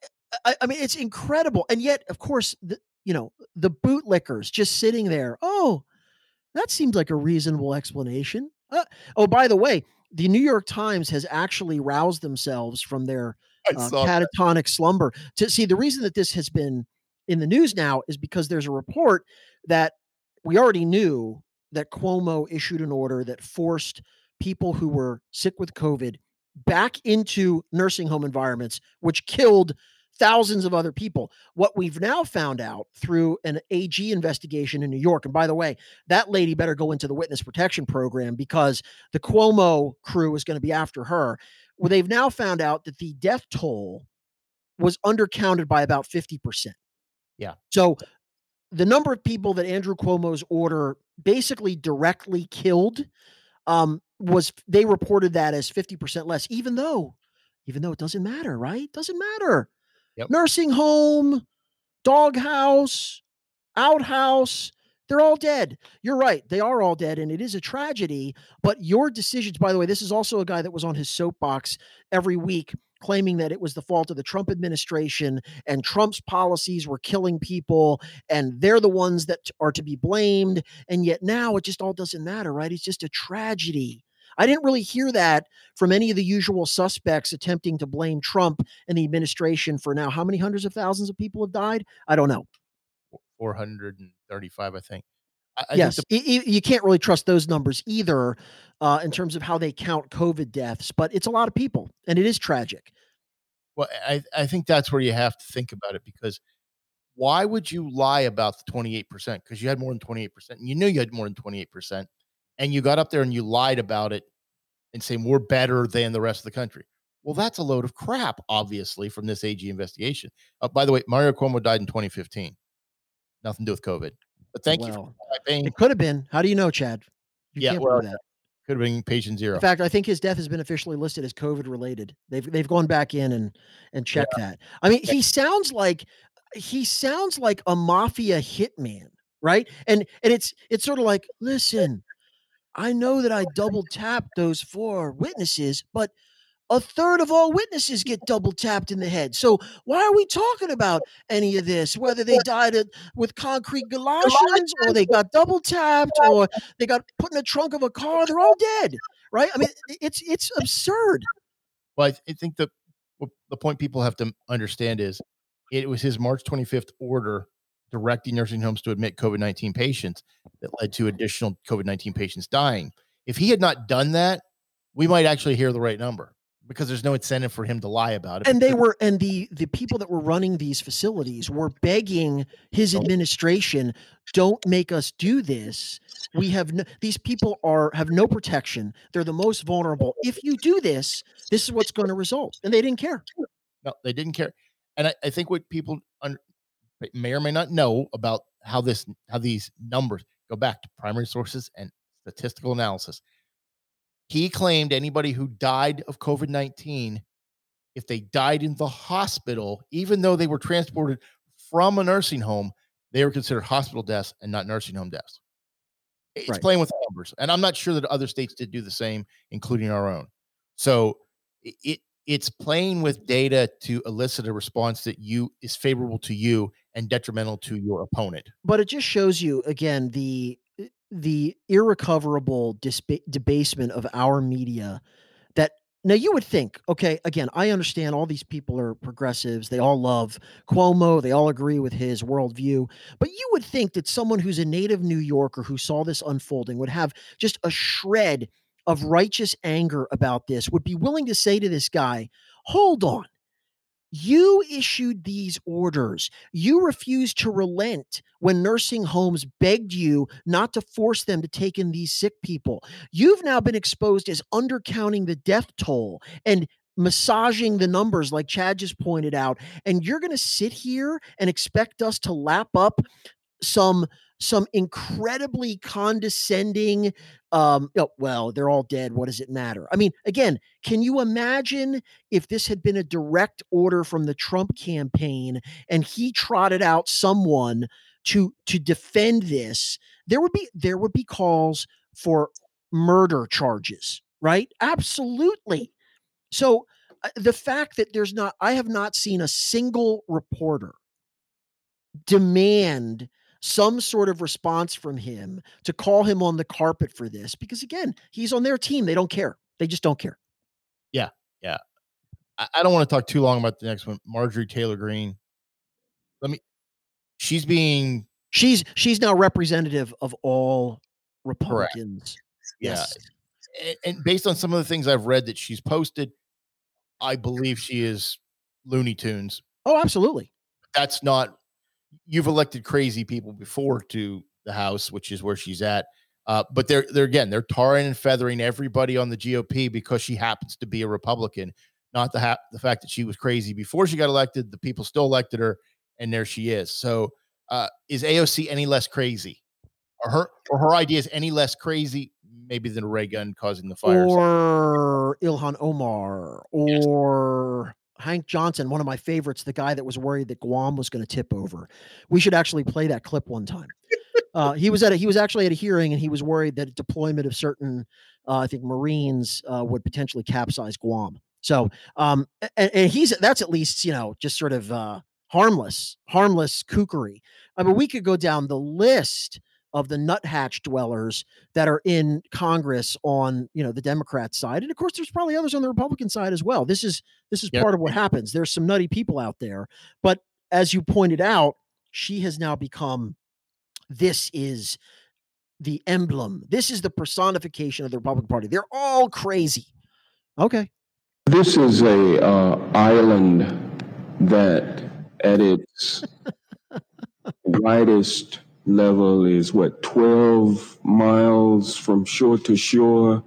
I, I mean, it's incredible, and yet, of course, the, you know the bootlickers just sitting there. Oh, that seems like a reasonable explanation. Uh, oh, by the way, the New York Times has actually roused themselves from their uh, catatonic that. slumber. To see the reason that this has been in the news now is because there's a report that we already knew that Cuomo issued an order that forced people who were sick with COVID back into nursing home environments, which killed thousands of other people. What we've now found out through an AG investigation in New York, and by the way, that lady better go into the witness protection program because the Cuomo crew is going to be after her. Well, they've now found out that the death toll was undercounted by about 50%. Yeah. So the number of people that Andrew Cuomo's order basically directly killed um, was they reported that as 50% less, even though even though it doesn't matter, right? Doesn't matter. Yep. Nursing home, doghouse, outhouse, they're all dead. You're right. They are all dead, and it is a tragedy. But your decisions, by the way, this is also a guy that was on his soapbox every week claiming that it was the fault of the Trump administration and Trump's policies were killing people and they're the ones that are to be blamed. And yet now it just all doesn't matter, right? It's just a tragedy. I didn't really hear that from any of the usual suspects attempting to blame Trump and the administration for now how many hundreds of thousands of people have died? I don't know. 435, I think. I, I yes, think y- you can't really trust those numbers either uh, in terms of how they count COVID deaths, but it's a lot of people and it is tragic. well, I, I think that's where you have to think about it because why would you lie about the 28%? Because you had more than 28%. And you knew you had more than 28%. And you got up there and you lied about it and saying we're better than the rest of the country. Well, that's a load of crap, obviously, from this AG investigation. Uh, by the way, Mario Cuomo died in 2015. Nothing to do with COVID. But thank you for typing. It could have been. How do you know, Chad? You Yeah, can't well, that. Could have been patient zero. In fact, I think his death has been officially listed as COVID related. They've they've gone back in and and checked that. I mean, he sounds like he sounds like a mafia hitman, right? And and it's it's sort of like, listen, I know that I double tapped those four witnesses, but a third of all witnesses get double tapped in the head. So why are we talking about any of this? Whether they died with concrete galoshes, or they got double tapped, or they got put in the trunk of a car, they're all dead, right? I mean, it's it's absurd. Well, I think the the point people have to understand is it was his March 25th order directing nursing homes to admit COVID 19 patients that led to additional COVID 19 patients dying. If he had not done that, we might actually hear the right number because there's no incentive for him to lie about it. And they were, and the the people that were running these facilities were begging his administration, "Don't make us do this. We have no, these people are have no protection. They're the most vulnerable. If you do this, this is what's going to result." And they didn't care. no, they didn't care. And I, I think what people may or may not know about how this how these numbers go back to primary sources and statistical analysis. He claimed anybody who died of COVID 19, if they died in the hospital, even though they were transported from a nursing home, they were considered hospital deaths and not nursing home deaths. It's Right. playing with numbers. And I'm not sure that other states did do the same, including our own. So it it's playing with data to elicit a response that you is favorable to you and detrimental to your opponent. but it just shows you again the the irrecoverable debasement of our media that now you would think okay again i understand all these people are progressives they all love cuomo they all agree with his worldview but you would think that someone who's a native new yorker who saw this unfolding would have just a shred of righteous anger about this would be willing to say to this guy hold on you issued these orders. You refused to relent when nursing homes begged you not to force them to take in these sick people. You've now been exposed as undercounting the death toll and massaging the numbers, like Chad just pointed out. And you're going to sit here and expect us to lap up some some incredibly condescending um oh, well they're all dead what does it matter i mean again can you imagine if this had been a direct order from the Trump campaign and he trotted out someone to to defend this, there would be there would be calls for murder charges, right? Absolutely. So uh, the fact that there's not I have not seen a single reporter demand some sort of response from him to call him on the carpet for this because again, he's on their team. They don't care. They just don't care. Yeah. Yeah. I, I don't want to talk too long about the next one. Marjorie Taylor Greene. Let me she's being She's she's now representative of all Republicans. yeah. Yes. and, and based on some of the things I've read that she's posted, I believe she is Looney Tunes. Oh, absolutely. That's not you've elected crazy people before to the House, which is where she's at. Uh, but they're they're again they're tarring and feathering everybody on the GOP because she happens to be a Republican, not the ha- the fact that she was crazy before she got elected. The people still elected her, and there she is. So uh, is AOC any less crazy, or her or her ideas any less crazy? Maybe than ray gun causing the fires. Or Ilhan Omar or Hank Johnson, one of my favorites, the guy that was worried that Guam was going to tip over. We should actually play that clip one time. Uh, he was at a, he was actually at a hearing and he was worried that deployment of certain uh, I think Marines uh, would potentially capsize Guam. So, um, and, and he's that's at least you know just sort of uh, harmless, harmless kookery. I mean, we could go down the list of the nuthatch dwellers that are in Congress on you know the Democrat side, and of course there's probably others on the Republican side as well. This is this is yep. part of what happens. There's some nutty people out there, but as you pointed out, she has now become this is the emblem. This is the personification of the Republican Party. They're all crazy. Okay. This is a uh, island that, at its [LAUGHS] widest level, is what twelve miles from shore to shore,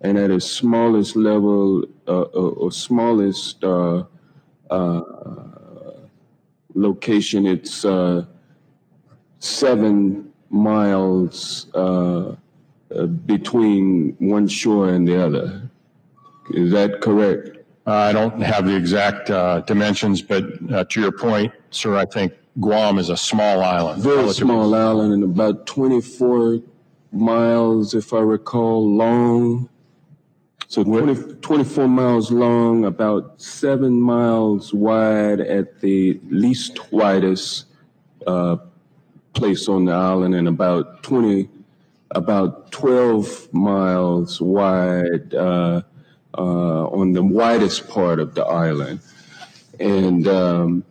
and at its smallest level, uh, uh or smallest uh, uh, location, it's uh, seven miles between one shore and the other. Is that correct? I don't have the exact dimensions, but to your point, sir, I think Guam is a small island. Very small island and about 24 miles, if I recall, long. So 20, 24 miles long, about seven miles wide at the least widest uh, place on the island and about 20, about 12 miles wide uh, uh, on the widest part of the island. And um,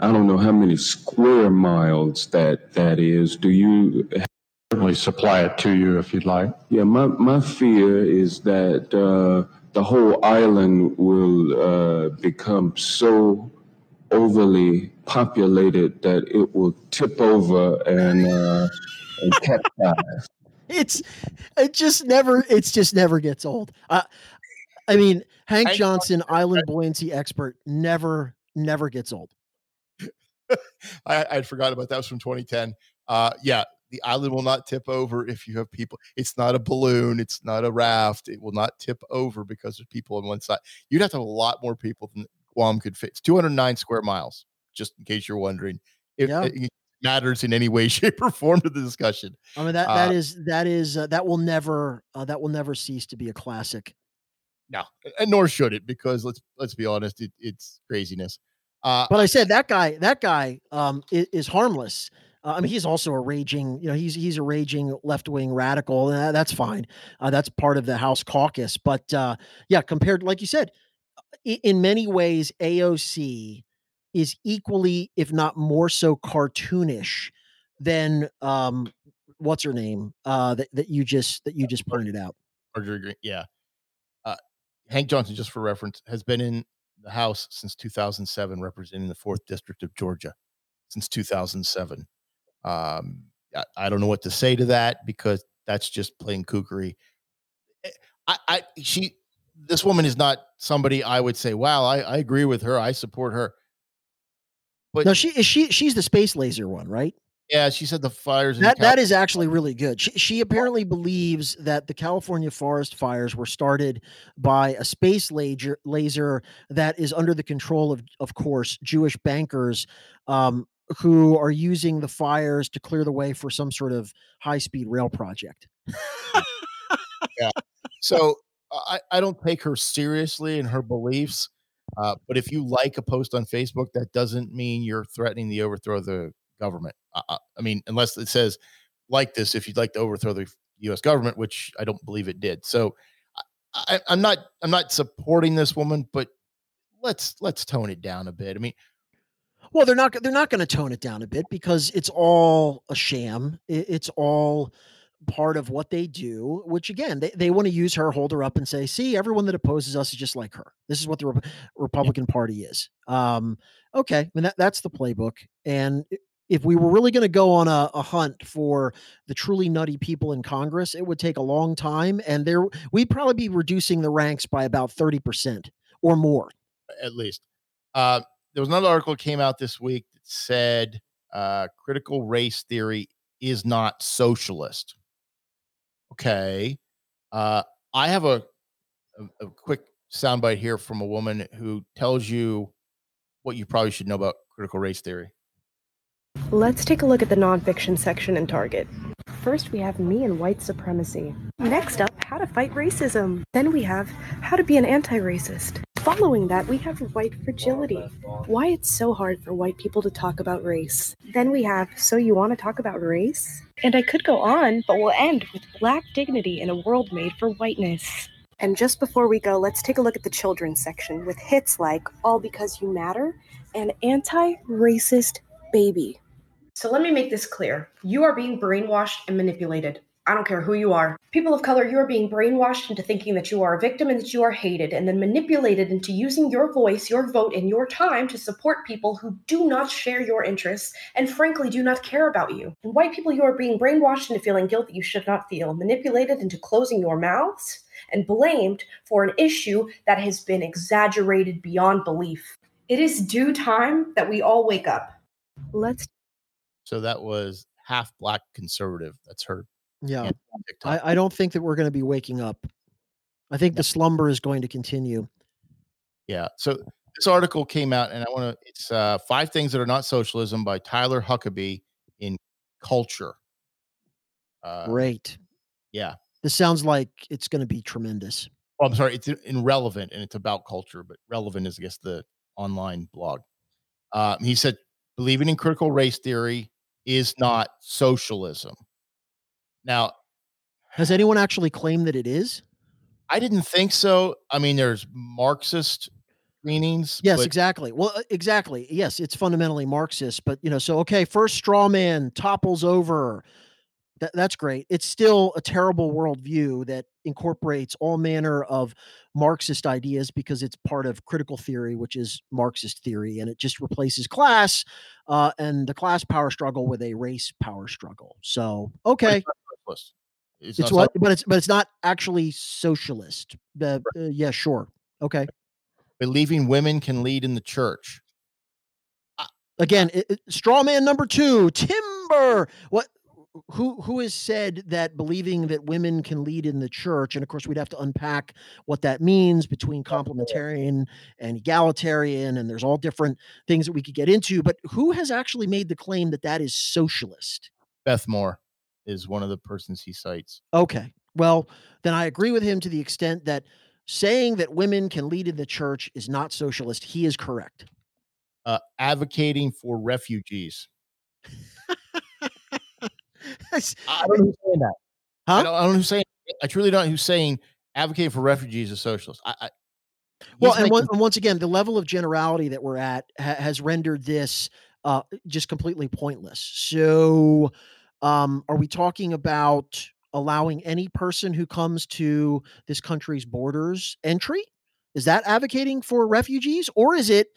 I don't know how many square miles that that is. Do you certainly supply it to you if you'd like? Yeah, my, my fear is that uh, the whole island will uh, become so overly populated that it will tip over and uh, and capsize. [LAUGHS] It's it just never it's just never gets old. Uh, I mean, Hank, Hank Johnson, island buoyancy expert, never never gets old. [LAUGHS] I I'd forgotten about that. was from 2010. Uh, yeah, the island will not tip over if you have people. It's not a balloon. It's not a raft. It will not tip over because there's people on one side. You'd have to have a lot more people than Guam could fit. It's 209 square miles, just in case you're wondering. If yeah. it matters in any way, [LAUGHS] shape, or form to the discussion. I mean that that uh, is that is uh, that will never uh, that will never cease to be a classic. No, and nor should it, because let's let's be honest, it, it's craziness. Uh, but I said that guy that guy um, is, is harmless. Uh, I mean, he's also a raging, you know, he's he's a raging left wing radical. Uh, that's fine. Uh, that's part of the House caucus. But uh, yeah, compared, like you said, in many ways, AOC is equally, if not more so, cartoonish than um, what's her name uh, that that you just that you just pointed out. Marjorie yeah. Uh, Hank Johnson, just for reference, has been in the House since 2007, representing the fourth district of Georgia since 2007. Um, I, I, don't know what to say to that because that's just plain kookery. Eh, I, I she this woman is not somebody I would say, wow, I, I agree with her. I support her. But no, she is she she's the space laser one, right? Yeah, she said the fires. That that is actually really good. She she apparently believes that the California forest fires were started by a space laser laser that is under the control of, of course, Jewish bankers, um, who are using the fires to clear the way for some sort of high speed rail project. yeah. So I, I don't take her seriously in her beliefs. Uh, but if you like a post on Facebook, that doesn't mean you're threatening the overthrow of the government. Uh, I mean, unless it says like this, if you'd like to overthrow the U.S. government, which I don't believe it did. So I, I'm not I'm not supporting this woman, but let's let's tone it down a bit. I mean, well, they're not they're not going to tone it down a bit because it's all a sham. It's all part of what they do, which again, they, they want to use her, hold her up and say, see, everyone that opposes us is just like her. This is what the Re- Republican Party is. Um, okay. I mean, that, that's the playbook. And if we were really going to go on a, a, hunt for the truly nutty people in Congress, it would take a long time. And there, we'd probably be reducing the ranks by about 30% or more. At least. Uh, there was another article came out this week that said uh, critical race theory is not socialist okay, uh, I have a, a, a quick soundbite here from a woman who tells you what you probably should know about critical race theory. Let's take a look at the nonfiction section in Target. First, we have me and white supremacy. Next up, how to fight racism. Then we have how to be an anti racist. Following that, we have white fragility. Why it's so hard for white people to talk about race. Then we have so you want to talk about race? And I could go on, but we'll end with black dignity in a world made for whiteness. And just before we go, let's take a look at the children's section with hits like All Because You Matter and Anti Racist Baby. So let me make this clear. You are being brainwashed and manipulated. I don't care who you are. People of color, you are being brainwashed into thinking that you are a victim and that you are hated, and then manipulated into using your voice, your vote, and your time to support people who do not share your interests and frankly do not care about you. And white people, you are being brainwashed into feeling guilt that you should not feel, manipulated into closing your mouths, and blamed for an issue that has been exaggerated beyond belief. It is due time that we all wake up. Let's So that was half black conservative. That's her. Yeah. I, I don't think that we're going to be waking up. I think the slumber is going to continue. Yeah. So this article came out, and I want to. It's uh, five things that are not socialism by Tyler Huckabee in Culture. Uh, Great. Yeah. This sounds like it's going to be tremendous. Oh, I'm sorry. It's irrelevant and it's about culture, but relevant is, I guess, the online blog. Uh, he said, believing in critical race theory is not socialism. Now, Has anyone actually claimed that it is? I didn't think so. I mean, there's Marxist leanings. Yes, but exactly. Well, uh, exactly. Yes, it's fundamentally Marxist, but you know, so okay, first straw man topples over. That, that's great. It's still a terrible worldview that incorporates all manner of Marxist ideas because it's part of critical theory, which is Marxist theory, and it just replaces class uh, and the class power struggle with a race power struggle. So, okay. It's, it's what, but it's but it's not actually socialist. Uh, uh, yeah, sure. Okay. believing women can lead in the church. Again, it, it- straw man number two, timber. What? Who who has said that believing that women can lead in the church, and of course we'd have to unpack what that means between complementarian and egalitarian, and there's all different things that we could get into. But who has actually made the claim that that is socialist? Beth Moore is one of the persons he cites. Okay, well then I agree with him to the extent that saying that women can lead in the church is not socialist. He is correct. Uh, advocating for refugees. [LAUGHS] I don't know who's saying that. Huh? I don't, I don't know who's saying. I truly don't know who's saying advocating for refugees is socialist. I, I, Well, and, making- one, and once again, the level of generality that we're at ha- has rendered this uh, just completely pointless. So, um, are we talking about allowing any person who comes to this country's borders entry? Is that advocating for refugees, or is it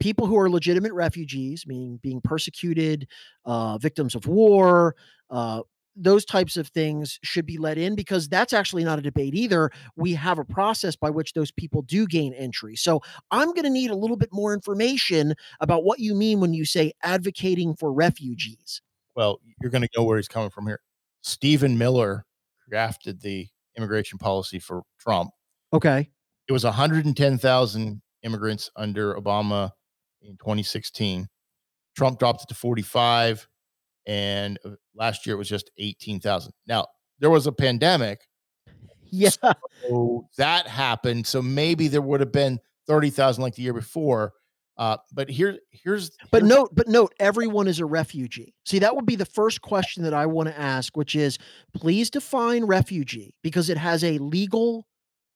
people who are legitimate refugees, meaning being persecuted, uh, victims of war? Uh, those types of things should be let in because that's actually not a debate either we have a process by which those people do gain entry. So I'm going to need a little bit more information about what you mean when you say advocating for refugees. well, you're going to know where he's coming from here. Stephen Miller drafted the immigration policy for Trump. Okay. It was 110,000 immigrants under Obama in 2016. Trump dropped it to 45, and uh, last year it was just 18,000. Now, there was a pandemic, [LAUGHS] Yeah. so that happened. So maybe there would have been 30,000 like the year before. Uh, but here, here's But note, but note, everyone is a refugee. See, that would be the first question that I want to ask, which is please define refugee because it has a legal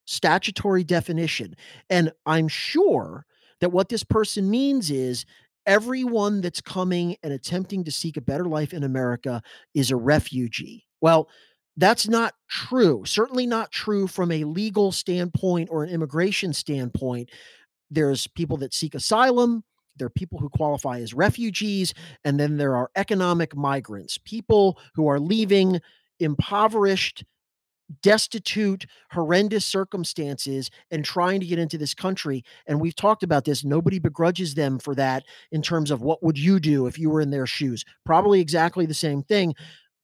statutory definition. And I'm sure that what this person means is everyone that's coming and attempting to seek a better life in America is a refugee. Well, that's not true. Certainly not true from a legal standpoint or an immigration standpoint. There's people that seek asylum, there are people who qualify as refugees, and then there are economic migrants, people who are leaving impoverished, destitute, horrendous circumstances and trying to get into this country. And we've talked about this. Nobody begrudges them for that in terms of what would you do if you were in their shoes? Probably exactly the same thing,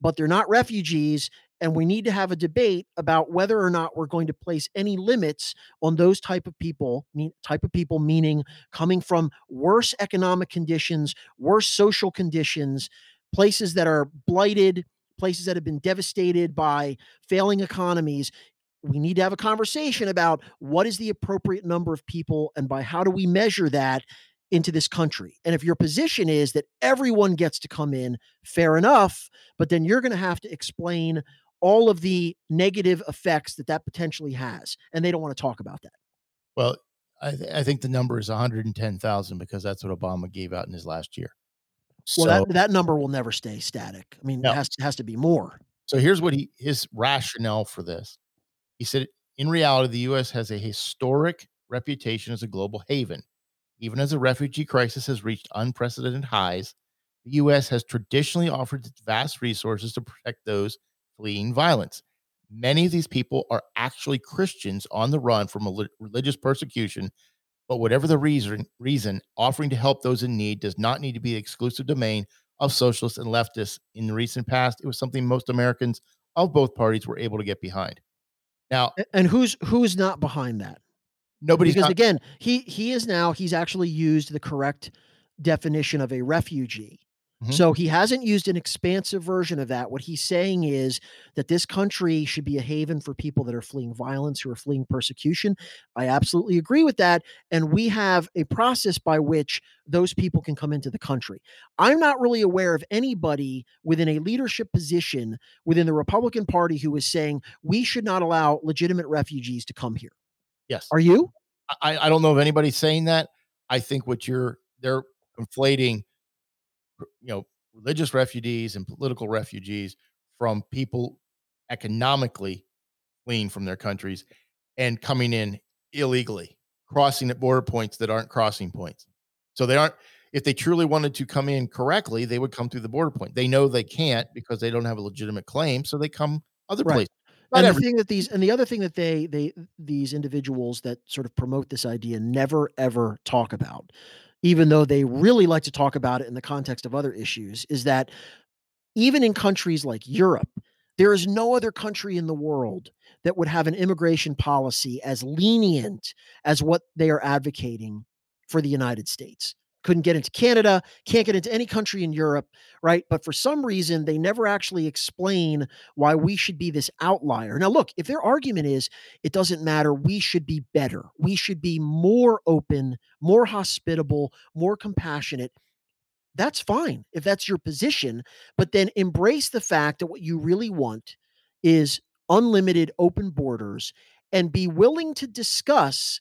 but they're not refugees. And we need to have a debate about whether or not we're going to place any limits on those type of people, mean type of people, meaning coming from worse economic conditions, worse social conditions, places that are blighted, places that have been devastated by failing economies. We need to have a conversation about what is the appropriate number of people and by how do we measure that into this country. And if your position is that everyone gets to come in, fair enough, but then you're going to have to explain all of the negative effects that that potentially has. And they don't want to talk about that. Well, I, th- I think the number is 110,000 because that's what Obama gave out in his last year. Well, that, that number will never stay static. I mean, No. it has, has to be more. So here's what he his rationale for this. He said, in reality, the U.S. has a historic reputation as a global haven. Even as the refugee crisis has reached unprecedented highs, the U.S. has traditionally offered vast resources to protect those fleeing violence. Many of these people are actually Christians on the run from reli- religious persecution, but whatever the reason, reason, offering to help those in need does not need to be the exclusive domain of socialists and leftists. In the recent past, it was something most Americans of both parties were able to get behind. Now, And who's who's not behind that? Nobody, because not, again, he he is now he's actually used the correct definition of a refugee. Mhm. So he hasn't used an expansive version of that. What he's saying is that this country should be a haven for people that are fleeing violence, who are fleeing persecution. I absolutely agree with that. And we have a process by which those people can come into the country. I'm not really aware of anybody within a leadership position within the Republican Party who is saying we should not allow legitimate refugees to come here. yes. Are you? I, I don't know of anybody saying that. I think what you're they're conflating, you know, religious refugees and political refugees from people economically fleeing from their countries and coming in illegally, crossing at border points that aren't crossing points. So they aren't. If they truly wanted to come in correctly, they would come through the border point. They know they can't because they don't have a legitimate claim, so they come other Right. places. Not and every- the thing that these and the other thing that they they these individuals that sort of promote this idea never ever talk about even though they really like to talk about it in the context of other issues is that even in countries like Europe there is no other country in the world that would have an immigration policy as lenient as what they are advocating for the United States couldn't get into Canada can't get into any country in Europe right but for some reason they never actually explain why we should be this outlier. Now, look, if their argument is it doesn't matter, we should be better, we should be more open, more hospitable, more compassionate, that's fine if that's your position. But then embrace the fact that what you really want is unlimited open borders and be willing to discuss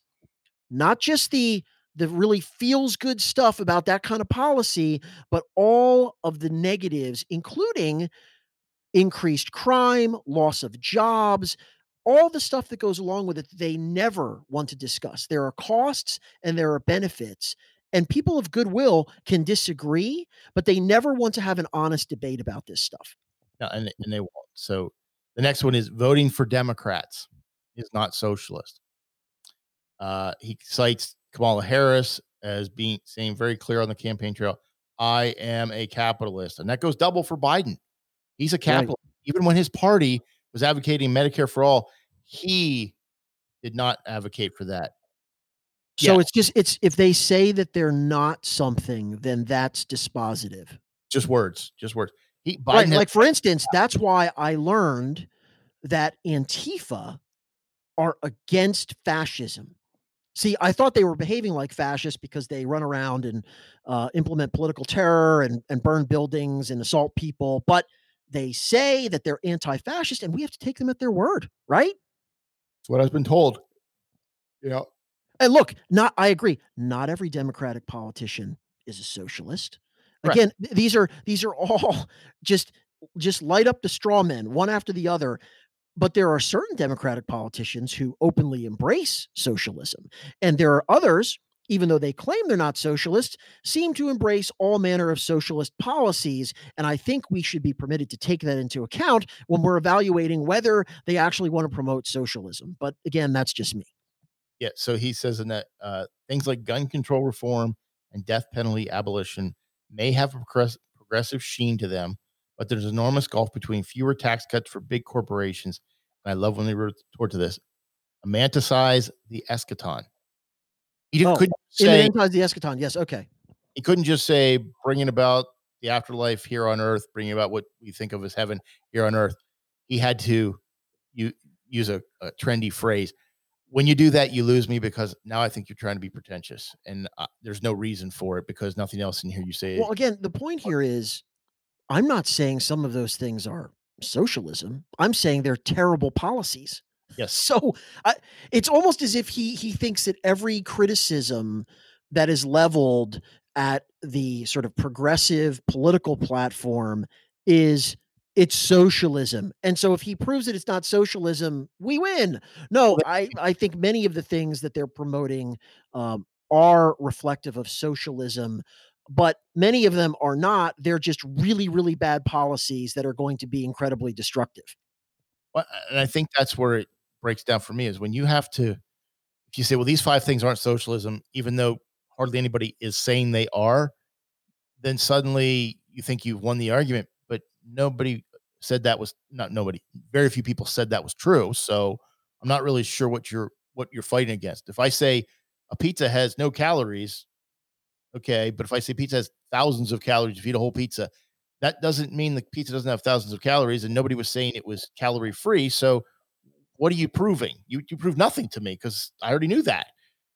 not just the the really feels good stuff about that kind of policy, but all of the negatives, including increased crime, loss of jobs, all the stuff that goes along with it, they never want to discuss. There are costs and there are benefits. And people of goodwill can disagree, but they never want to have an honest debate about this stuff. No, and and they won't. So the next one is voting for Democrats is not socialist. Uh, he cites Kamala Harris as being saying very clear on the campaign trail, "I am a capitalist," and that goes double for Biden. He's a capitalist. Even when his party was advocating Medicare for all, he did not advocate for that. So Yeah. it's just it's if they say that they're not something, then that's dispositive. Just words, just words. He Biden Right. Like for instance, that's why I learned that Antifa are against fascism. See, I thought they were behaving like fascists because they run around and uh, implement political terror and, and burn buildings and assault people, but they say that they're anti-fascist, and we have to take them at their word, right? That's what I've been told. You know, And look, not I agree. Not every Democratic politician is a socialist. Again, th- these are these are all [LAUGHS] just just light up the straw men one after the other. But there are certain Democratic politicians who openly embrace socialism, and there are others, even though they claim they're not socialists, seem to embrace all manner of socialist policies. And I think we should be permitted to take that into account when we're evaluating whether they actually want to promote socialism. But again, that's just me. Yeah. So he says in that uh, things like gun control reform and death penalty abolition may have a progressive sheen to them, but there's an enormous gulf between fewer tax cuts for big corporations. And I love when they retort to this immanentize the eschaton. He Oh, couldn't say end the eschaton. Yes. Okay. he couldn't just say bringing about the afterlife here on earth, bringing about what we think of as heaven here on earth, he had to you use a, a trendy phrase. When you do that, you lose me because now I think you're trying to be pretentious, and uh, there's no reason for it because nothing else in here you say. Well, again, the point here is I'm not saying some of those things are socialism. I'm saying they're terrible policies. [LAUGHS] Yes. So I, it's almost as if he he thinks that every criticism that is leveled at the sort of progressive political platform is it's socialism. And so if he proves that it's not socialism, we win. No, I, I think many of the things that they're promoting um, are reflective of socialism, but many of them are not. They're just really, really bad policies that are going to be incredibly destructive. Well, and I think that's where it breaks down for me is when you have to, if you say, well, these five things aren't socialism, even though hardly anybody is saying they are, then suddenly you think you've won the argument but nobody said that was not nobody. Very few people said that was true. So I'm not really sure what you're what you're fighting against. If I say a pizza has no calories, okay, but if I say pizza has thousands of calories, if you eat a whole pizza, that doesn't mean the pizza doesn't have thousands of calories, and nobody was saying it was calorie free. So what are you proving? You you prove nothing to me because I already knew that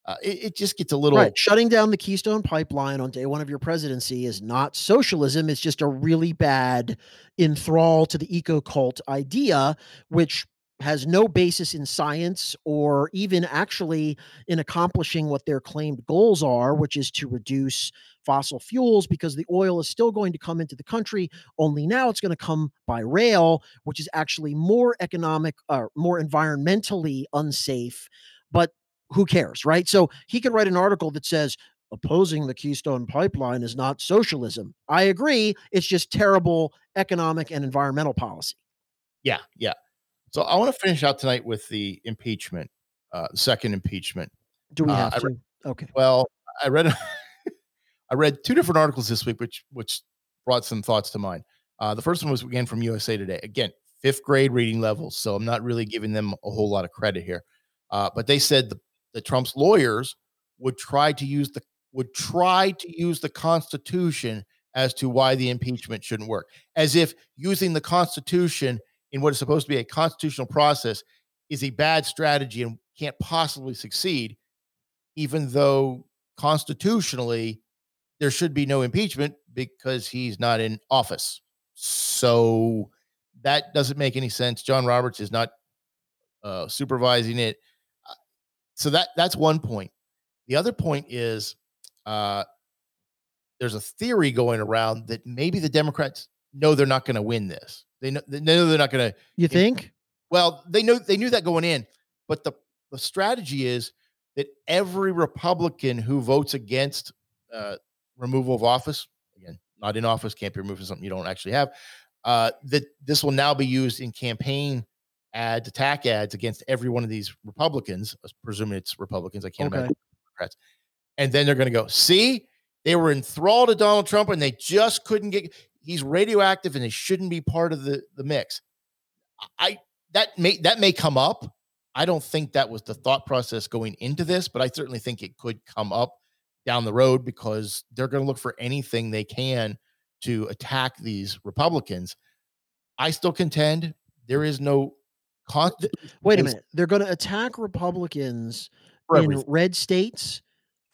uh, it, it, just gets a little right. Shutting down the Keystone Pipeline on day one of your presidency is not socialism. It's just a really bad enthrall to the eco cult idea, which has no basis in science or even actually in accomplishing what their claimed goals are, which is to reduce fossil fuels because the oil is still going to come into the country. Only now it's going to come by rail, which is actually more economic, uh, more environmentally unsafe. But who cares, right? So he could write an article that says opposing the Keystone Pipeline is not socialism. I agree. It's just terrible economic and environmental policy. Yeah, yeah. So I want to finish out tonight with the impeachment, uh, second impeachment. Do we uh, have uh, to? Read, okay. Well, I read [LAUGHS] I read two different articles this week, which which brought some thoughts to mind. Uh, the first one was again from USA Today. Again, fifth grade reading levels, so I'm not really giving them a whole lot of credit here. Uh, but they said the that Trump's lawyers would try to use the would try to use the Constitution as to why the impeachment shouldn't work, as if using the Constitution in what is supposed to be a constitutional process is a bad strategy and can't possibly succeed, even though constitutionally there should be no impeachment because he's not in office. So that doesn't make any sense. John Roberts is not uh, supervising it so that that's one point. The other point is uh, there's a theory going around that maybe the Democrats know they're not going to win this. They know, they know they're not going to. You think? Well, they know they knew that going in, but the the strategy is that every Republican who votes against uh, removal of office, again, not in office, can't be removed for something you don't actually have, uh, that this will now be used in campaign ads, attack ads against every one of these Republicans, presuming it's Republicans. I can't okay. imagine Democrats. And then they're going to go, see, they were enthralled to Donald Trump and they just couldn't get. He's radioactive and they shouldn't be part of the the mix. I that may that may come up. I don't think that was the thought process going into this, but I certainly think it could come up down the road because they're going to look for anything they can to attack these Republicans. I still contend there is no con- Wait a minute. They're going to attack Republicans in red states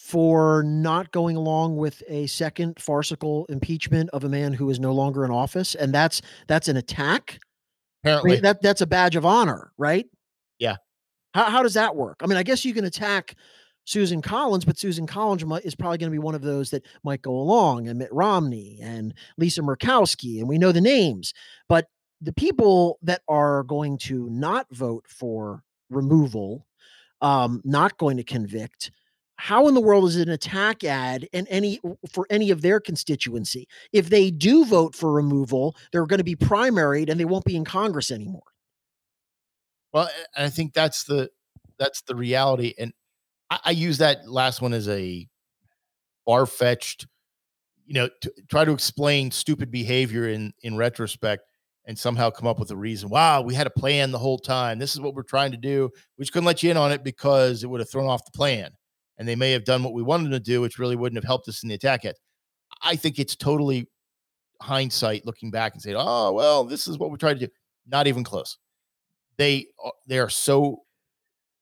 for not going along with a second farcical impeachment of a man who is no longer in office, and that's that's an attack. Apparently, I mean, that that's a badge of honor, right? Yeah. How how does that work? I mean, I guess you can attack Susan Collins, but Susan Collins is probably going to be one of those that might go along, and Mitt Romney and Lisa Murkowski, and we know the names. But the people that are going to not vote for removal, um, not going to convict, how in the world is it an attack ad and any for any of their constituency? If they do vote for removal, they're going to be primaried and they won't be in Congress anymore. Well, I think that's the that's the reality, and I, I use that last one as a far fetched, you know, to try to explain stupid behavior in in retrospect and somehow come up with a reason. Wow, we had a plan the whole time. This is what we're trying to do. We just couldn't let you in on it because it would have thrown off the plan. And they may have done what we wanted to do, which really wouldn't have helped us in the attack yet. I think it's totally hindsight looking back and saying, "Oh, well, this is what we tried to do." Not even close. They they are so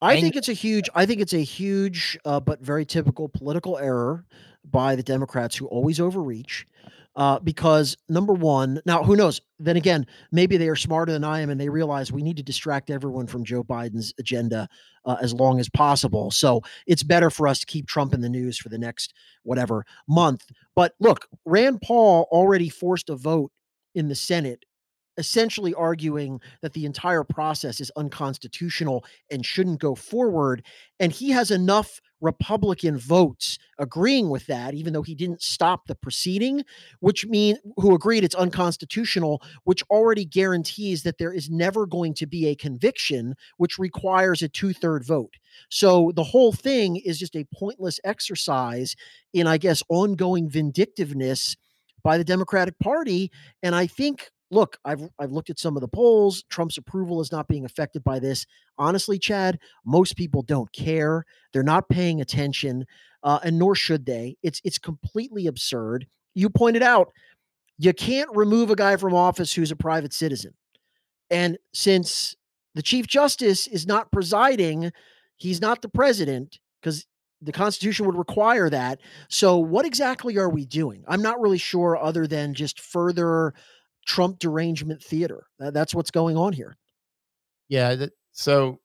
I think it's a huge I think it's a huge uh, but very typical political error by the Democrats who always overreach. Uh, because number one, now who knows? Then again, maybe they are smarter than I am, and they realize we need to distract everyone from Joe Biden's agenda uh, as long as possible. So it's better for us to keep Trump in the news for the next whatever month. But look, Rand Paul already forced a vote in the Senate essentially arguing that the entire process is unconstitutional and shouldn't go forward. And he has enough Republican votes agreeing with that, even though he didn't stop the proceeding, which mean who agreed it's unconstitutional, which already guarantees that there is never going to be a conviction, which requires a two-third vote. So the whole thing is just a pointless exercise in, I guess, ongoing vindictiveness by the Democratic Party. And I think look, I've I've looked at some of the polls. Trump's approval is not being affected by this. Honestly, Chad, most people don't care. They're not paying attention, uh, and nor should they. It's it's completely absurd. You pointed out you can't remove a guy from office who's a private citizen, and since the chief justice is not presiding, he's not the president because the Constitution would require that. So, what exactly are we doing? I'm not really sure, other than just further Trump derangement theater. That's what's going on here. Yeah. That, so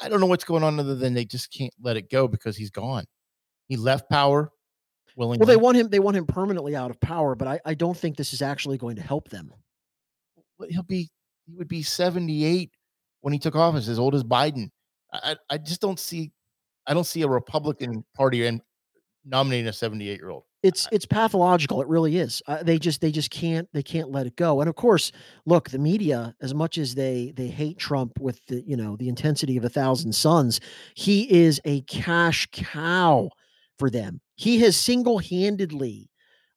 I don't know what's going on other than they just can't let it go because he's gone. He left power willingly. Well, they want him. They want him permanently out of power, but I, I don't think this is actually going to help them. He'll be. He would be seventy eight when he took office, as old as Biden. I, I just don't see. I don't see a Republican Party and nominating a seventy eight year old it's it's pathological it really is. Uh, they just they just can't they can't let it go. And of course look the media as much as they they hate trump with the you know the intensity of a thousand suns he is a cash cow for them. He has single-handedly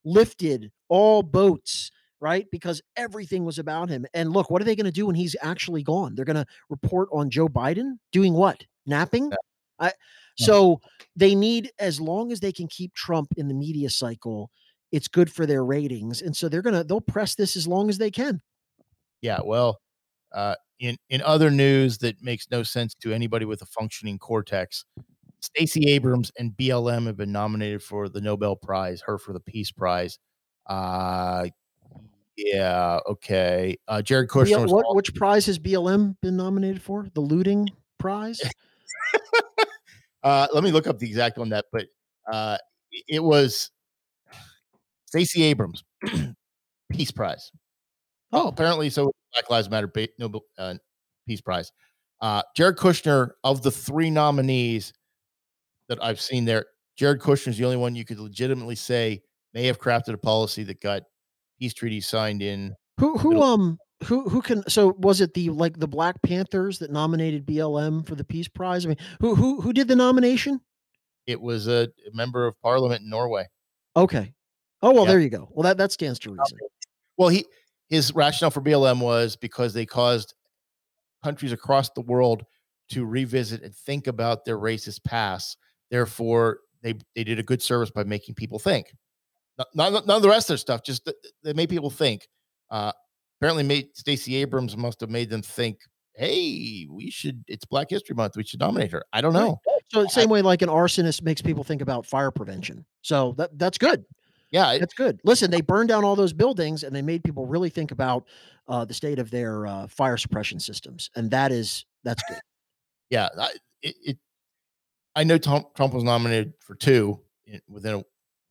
lifted all boats right because everything was about him. And look what are they going to do when he's actually gone? They're going to report on joe biden doing what? Napping? I, so they need, as long as they can keep Trump in the media cycle, it's good for their ratings. And so they're gonna they'll press this as long as they can. Yeah, well, uh, in in other news that makes no sense to anybody with a functioning cortex, Stacey Abrams and BLM have been nominated for the Nobel Prize, her for the Peace Prize. Uh, yeah, okay. Uh, Jared Kushner. what, which prize has BLM been nominated for? The looting [LAUGHS] prize. Uh, let me look up the exact one that, but uh, it was Stacey Abrams [CLEARS THROAT] Peace Prize. Oh, apparently, so Black Lives Matter Nobel uh, Peace Prize. Uh, Jared Kushner of the three nominees that I've seen there, Jared Kushner is the only one you could legitimately say may have crafted a policy that got peace treaties signed in. Who who um who who can so was it the like the Black Panthers that nominated BLM for the Peace Prize? I mean, who who who did the nomination? It was a member of parliament in Norway. Okay. Oh well, there you go. Well, that that stands to reason. Well, he his rationale for BLM was because they caused countries across the world to revisit and think about their racist past. Therefore, they they did a good service by making people think. Not, not, none of the rest of their stuff, just they made people think. Uh, apparently made Stacey Abrams must have made them think, hey, we should it's Black History Month. We should nominate her. I don't know. So the same way like an arsonist makes people think about fire prevention. So that that's good. Yeah, it, that's good. Listen, they burned down all those buildings and they made people really think about uh, the state of their uh, fire suppression systems, and that is that's good. Yeah, I, it, it, I know Tom, Trump was nominated for two within a,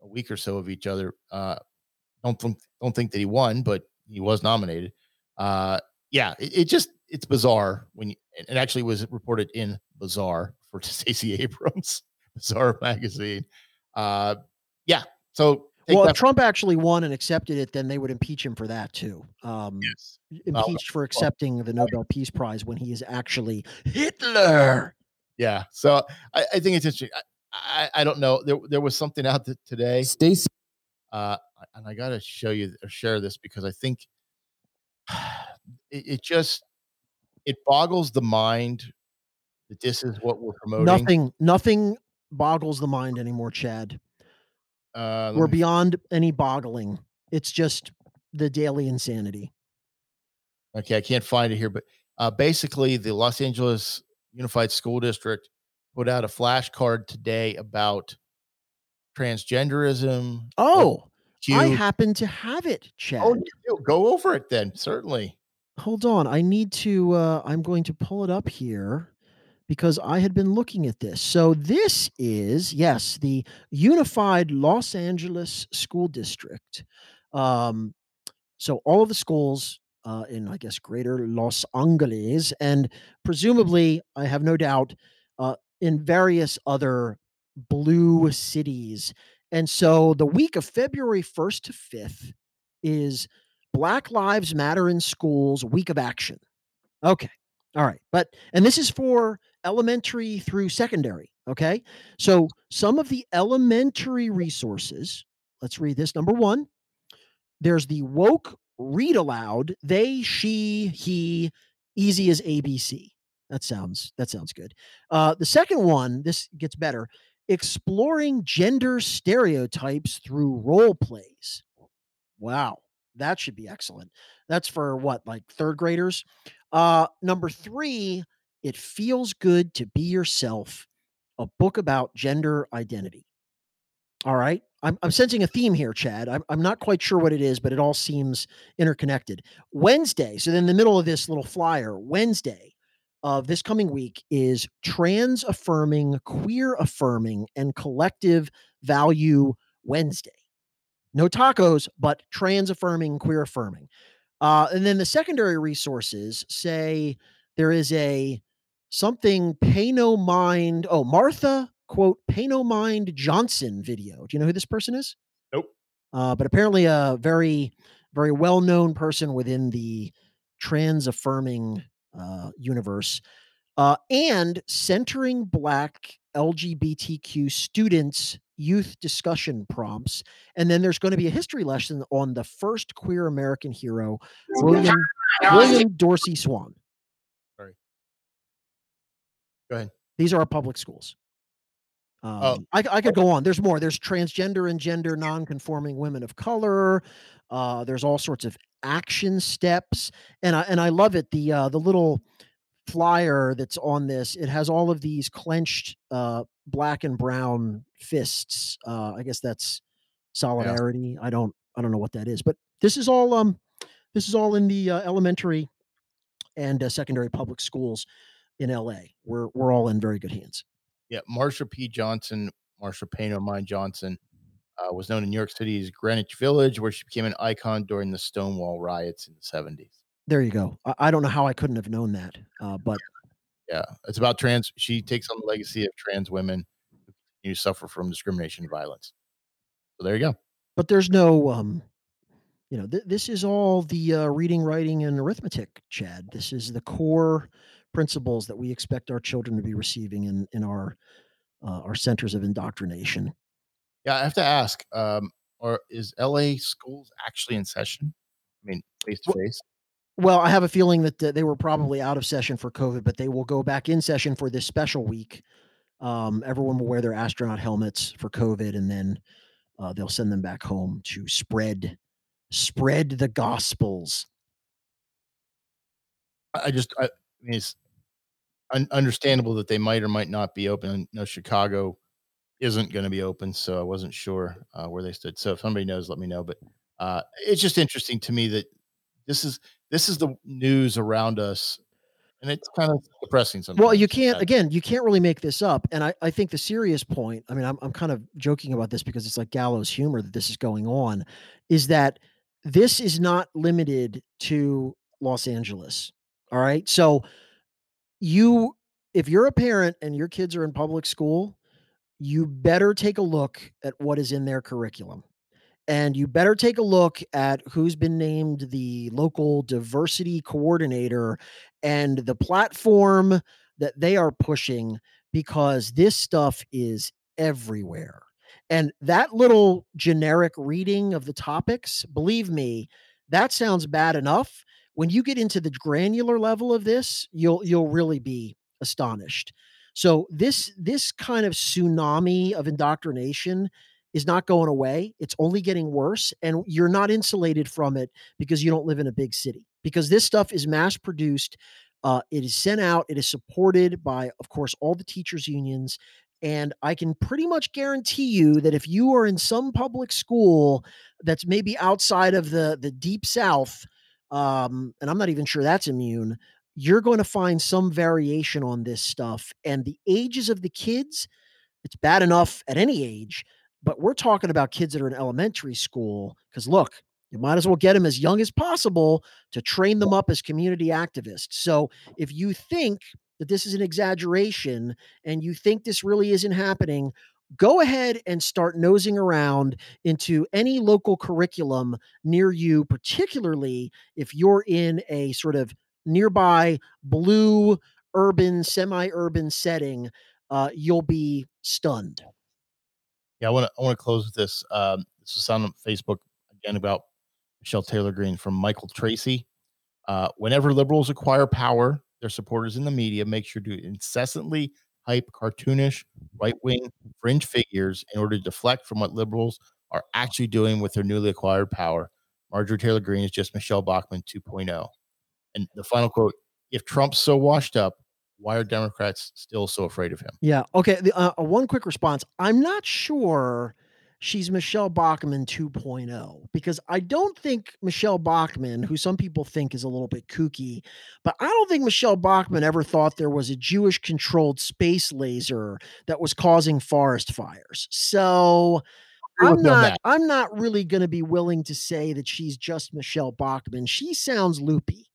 a, week or so of each other. Uh, don't think, don't think that he won, but he was nominated. Uh, yeah, it, it, just it's bizarre when you, it actually was reported in Bizarre for [LAUGHS] Stacey Abrams, Bizarre magazine. Uh, yeah, so well, if Trump actually won and accepted it, then they would impeach him for that too. Um, yes. Impeached for accepting the Nobel Peace Prize when he is actually Hitler. Yeah. So I, I think it's interesting. I, I, I, don't know. There, there was something out today. Stacey uh, and I got to show you or share this because I think [SIGHS] it, it, just it boggles the mind that this is what we're promoting. Nothing, nothing boggles the mind anymore, Chad. Uh, we're beyond any boggling. It's just the daily insanity. Okay, I can't find it here, but uh, basically, the Los Angeles Unified School District put out a flashcard today about transgenderism. Oh, I happen to have it, Chad. Oh, you do. go over it then. Certainly. Hold on. I need to uh I'm going to pull it up here because I had been looking at this. So this is yes, the Unified Los Angeles School District. Um so all of the schools uh, in I guess greater Los Angeles and presumably I have no doubt uh, in various other blue cities. And so the week of February 1st to 5th is Black Lives Matter in Schools Week of Action. Okay. All right. But, and this is for elementary through secondary. Okay. So some of the elementary resources, let's read this. Number one, there's the woke read aloud, they, she, he, easy as ABC. That sounds that sounds good. Uh, the second one, this gets better. Exploring gender stereotypes through role plays. Wow, that should be excellent. That's for what, like third graders? Uh, number three, it feels good to be yourself. A book about gender identity. All right. I'm, I'm sensing a theme here, Chad. I'm, I'm not quite sure what it is, but it all seems interconnected. Wednesday, so in the middle of this little flyer, Wednesday of this coming week is trans affirming, queer affirming, and collective value Wednesday. No tacos, but trans affirming, queer affirming. Uh, and then the secondary resources say there is a something pay no mind. Oh, Marsha quote pay no mind Johnson video. Do you know who this person is? Nope. Uh, but apparently a very, very well known person within the trans affirming uh, universe. Uh, and centering Black LGBTQ students youth discussion prompts. And then there's going to be a history lesson on the first queer American hero, William, [LAUGHS] William Dorsey Swann. Sorry. Go ahead. These are our public schools. Um, I, I could go on. There's more. There's transgender and gender non-conforming women of color. Uh, there's all sorts of action steps, and I and I love it. The uh, the little flyer that's on this. It has all of these clenched uh, black and brown fists. Uh, I guess that's solidarity. I don't I don't know what that is, but this is all um this is all in the uh, elementary and uh, secondary public schools in LA. We're we're all in very good hands. Yeah, Marsha P. Johnson, Marsha Payne Mine Johnson, uh, was known in New York City's Greenwich Village, where she became an icon during the Stonewall riots in the 70s. There you go. I, I don't know how I couldn't have known that, uh, but Yeah, it's about trans. She takes on the legacy of trans women who suffer from discrimination and violence. So there you go. but there's no um you know th- this is all the uh, reading writing and arithmetic chad this is the core principles that we expect our children to be receiving in in our uh, our centers of indoctrination Yeah, I have to ask, um, or is LA schools actually in session? I mean, face to face. well i have a feeling that uh, they were probably out of session for covid but they will go back in session for this special week um, everyone will wear their astronaut helmets for covid and then uh, they'll send them back home to spread spread the gospels I I just, I, I mean, it's un- understandable that they might or might not be open. No, Chicago isn't going to be open, so I wasn't sure uh, where they stood. So if somebody knows, let me know. But uh, it's just interesting to me that this is this is the news around us, and it's kind of depressing sometimes. Well, you can't again, you can't really make this up. And I, I think the serious point, I mean, I'm I'm kind of joking about this because it's like gallows humor that this is going on, is that this is not limited to Los Angeles. All right. So you if you're a parent and your kids are in public school, you better take a look at what is in their curriculum. And you better take a look at who's been named the local diversity coordinator and the platform that they are pushing because this stuff is everywhere. And that little generic reading of the topics, believe me, that sounds bad enough. When you get into the granular level of this, you'll you'll really be astonished. So this this kind of tsunami of indoctrination is not going away. It's only getting worse. And you're not insulated from it because you don't live in a big city, because this stuff is mass produced. Uh, it is sent out. It is supported by, of course, all the teachers' unions. And I can pretty much guarantee you that if you are in some public school that's maybe outside of the the deep south, um, and I'm not even sure that's immune, you're going to find some variation on this stuff. And the ages of the kids, it's bad enough at any age, but we're talking about kids that are in elementary school. Because look, you might as well get them as young as possible to train them up as community activists. So if you think that this is an exaggeration and you think this really isn't happening, go ahead and start nosing around into any local curriculum near you, particularly if you're in a sort of nearby blue urban semi-urban setting uh, you'll be stunned Yeah, I want to I want to close with this. Um, this is on Facebook again about Michelle Taylor Greene from Michael Tracey. Uh, whenever liberals acquire power, their supporters in the media make sure to incessantly hype cartoonish right wing fringe figures in order to deflect from what liberals are actually doing with their newly acquired power. Marjorie Taylor Greene is just Michele Bachmann 2.0. And the final quote If Trump's so washed up, why are Democrats still so afraid of him? yeah okay the, uh, uh, one quick response i'm not sure she's michelle bachmann 2.0 because i don't think michelle bachmann who some people think is a little bit kooky but i don't think michelle bachmann ever thought there was a jewish controlled space laser that was causing forest fires so I'm with you on not. I'm not really going to be willing to say that she's just Michelle Bachmann. She sounds loopy.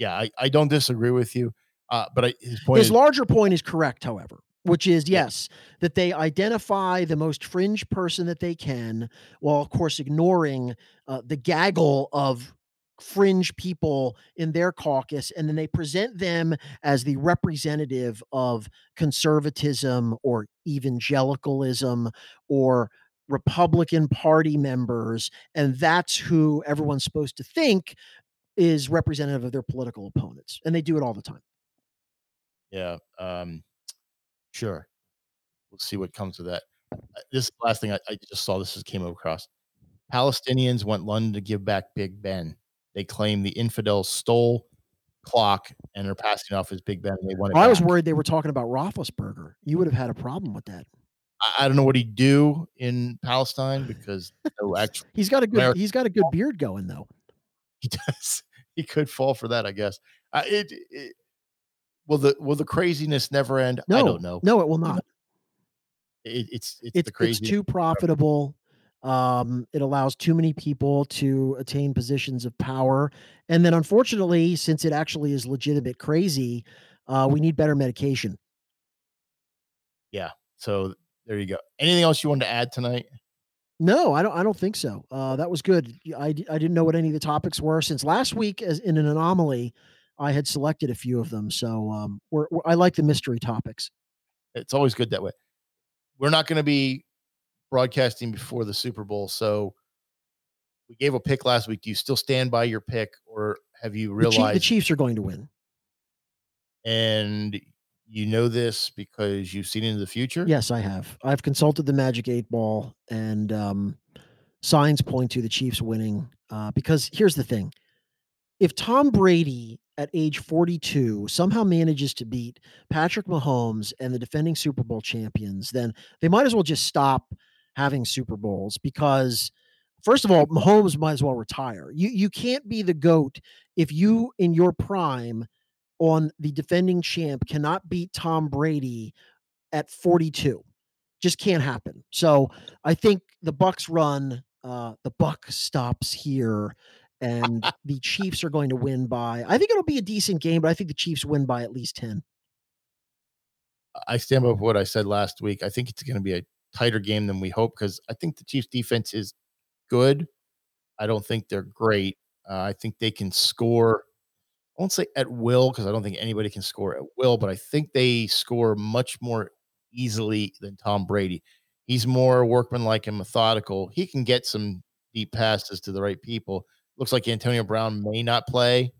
Yeah, I, I don't disagree with you. Uh, but I, his point His is larger point is correct, however, which is yes, that they identify the most fringe person that they can, while of course ignoring uh, the gaggle of fringe people in their caucus, and then they present them as the representative of conservatism or evangelicalism or Republican Party members, and that's who everyone's supposed to think is representative of their political opponents, and they do it all the time. Yeah. Um, sure. We'll see what comes of that. Uh, This last thing I, I just saw. This came across. Palestinians want London to give back Big Ben. They claim the infidels stole clock and are passing off as Big Ben. They want I was back. worried they were talking about Roethlisberger. You would have had a problem with that. I, I don't know what he'd do in Palestine because [LAUGHS] no, actually He's got a good. America- He's got a good beard going though. he does. He could fall for that, I guess. Uh, it, it will the will the craziness never end? No, I don't know. No, it will not. It, it's it's, It's the it's too profitable. Um, it allows too many people to attain positions of power, and then unfortunately, since it actually is legitimate crazy, uh, we need better medication. Yeah. So there you go. Anything else you wanted to add tonight? No, I don't. I don't think so. Uh, that was good. I, I didn't know what any of the topics were since last week, as in an anomaly, I had selected a few of them. So um, we're, we're, I like the mystery topics. It's always good that way. We're not going to be broadcasting before the Super Bowl, so we gave a pick last week. Do you still stand by your pick, or have you The, Chief- realized? the Chiefs are going to win. and you know this because you've seen into the future. Yes, I have. I've consulted the Magic Eight Ball, and um, signs point to the Chiefs winning. Uh, because here's the thing: if Tom Brady at age 42 somehow manages to beat Patrick Mahomes and the defending Super Bowl champions, then they might as well just stop having Super Bowls because. First of all, Mahomes might as well retire. You you can't be the goat if you in your prime on the defending champ cannot beat Tom Brady at 42. Just can't happen. So I think the Bucks run, uh, the buck stops here, and [LAUGHS] the Chiefs are going to win by. I think it'll be a decent game, but I think the Chiefs win by at least 10. I stand by what I said last week. I think it's going to be a tighter game than we hope because I think the Chiefs defense is good. I don't think they're great. Uh, I think they can score. I won't say at will because I don't think anybody can score at will, but I think they score much more easily than Tom Brady. He's more workmanlike and methodical. He can get some deep passes to the right people. Looks like Antonio Brown may not play.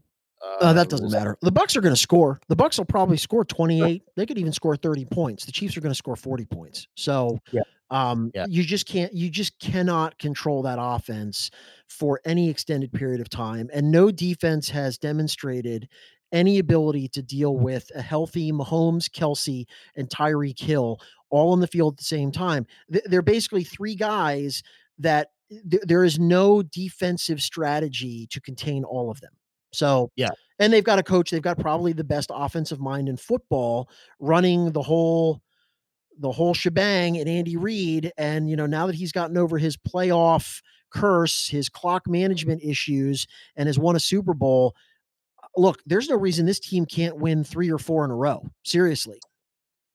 Uh, that doesn't matter. The Bucks are going to score. The Bucks will probably score 28. They could even score 30 points. The Chiefs are going to score 40 points. So Yeah. Um, Yeah. you just can't, you just cannot control that offense for any extended period of time. And no defense has demonstrated any ability to deal with a healthy Mahomes, Kelce, and Tyreek Hill all on the field at the same time. They're basically three guys that th- there is no defensive strategy to contain all of them. So, Yeah. and they've got a coach, they've got probably the best offensive mind in football running the whole the whole shebang and Andy Reid. And, you know, now that he's gotten over his playoff curse, his clock management issues, and has won a Super Bowl, look, there's no reason this team can't win three or four in a row. Seriously.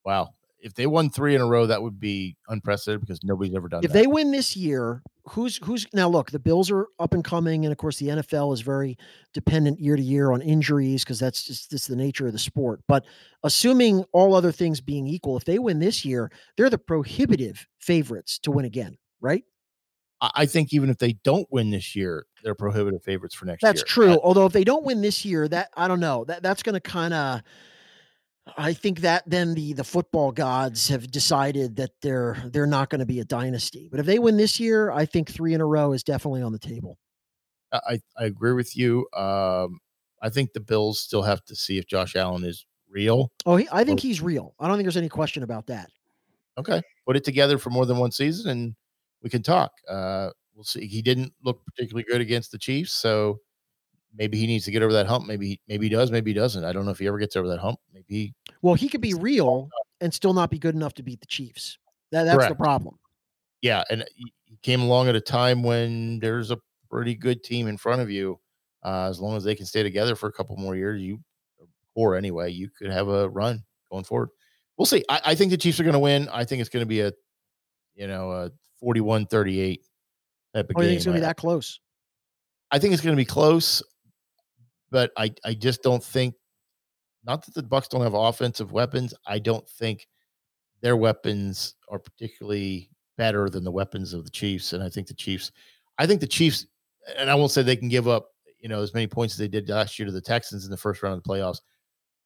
Wow. If they won three in a row, that would be unprecedented because nobody's ever done that. If that. they win this year, who's who's now look, the Bills are up and coming, and of course the NFL is very dependent year to year on injuries because that's just this the nature of the sport. But assuming all other things being equal, if they win this year, they're the prohibitive favorites to win again, right? I I think even if they don't win this year, they're prohibitive favorites for next That's year. That's true. Although if they don't win this year, that I don't know. That that's going to kind of I think that then the the football gods have decided that they're they're not going to be a dynasty. But if they win this year, I think 3 in a row is definitely on the table. I, I I agree with you. Um, I think the Bills still have to see if Josh Allen is real. Oh, he, I think he's real. I don't think there's any question about that. Okay, put it together for more than one season, and we can talk. Uh, we'll see. He didn't look particularly good against the Chiefs, so maybe he needs to get over that hump. Maybe maybe he does. Maybe he doesn't. I don't know if he ever gets over that hump. Maybe he Well, he could be real and still not be good enough to beat the Chiefs. That, that's the problem. yeah, and he he came along at a time when there's a pretty good team in front of you. Uh, as long as they can stay together for a couple more years, you or anyway, you could have a run going forward. We'll see. I, I think the Chiefs are going to win. I think it's going to be a, you know, a 41-38 type of Oh, game. think it's going to be that close? I think it's going to be close, but I I just don't think. Not that the Bucks don't have offensive weapons. I don't think their weapons are particularly better than the weapons of the Chiefs. And I think the Chiefs, I think the Chiefs, and I won't say they can give up, you know, as many points as they did last year to the Texans in the first round of the playoffs,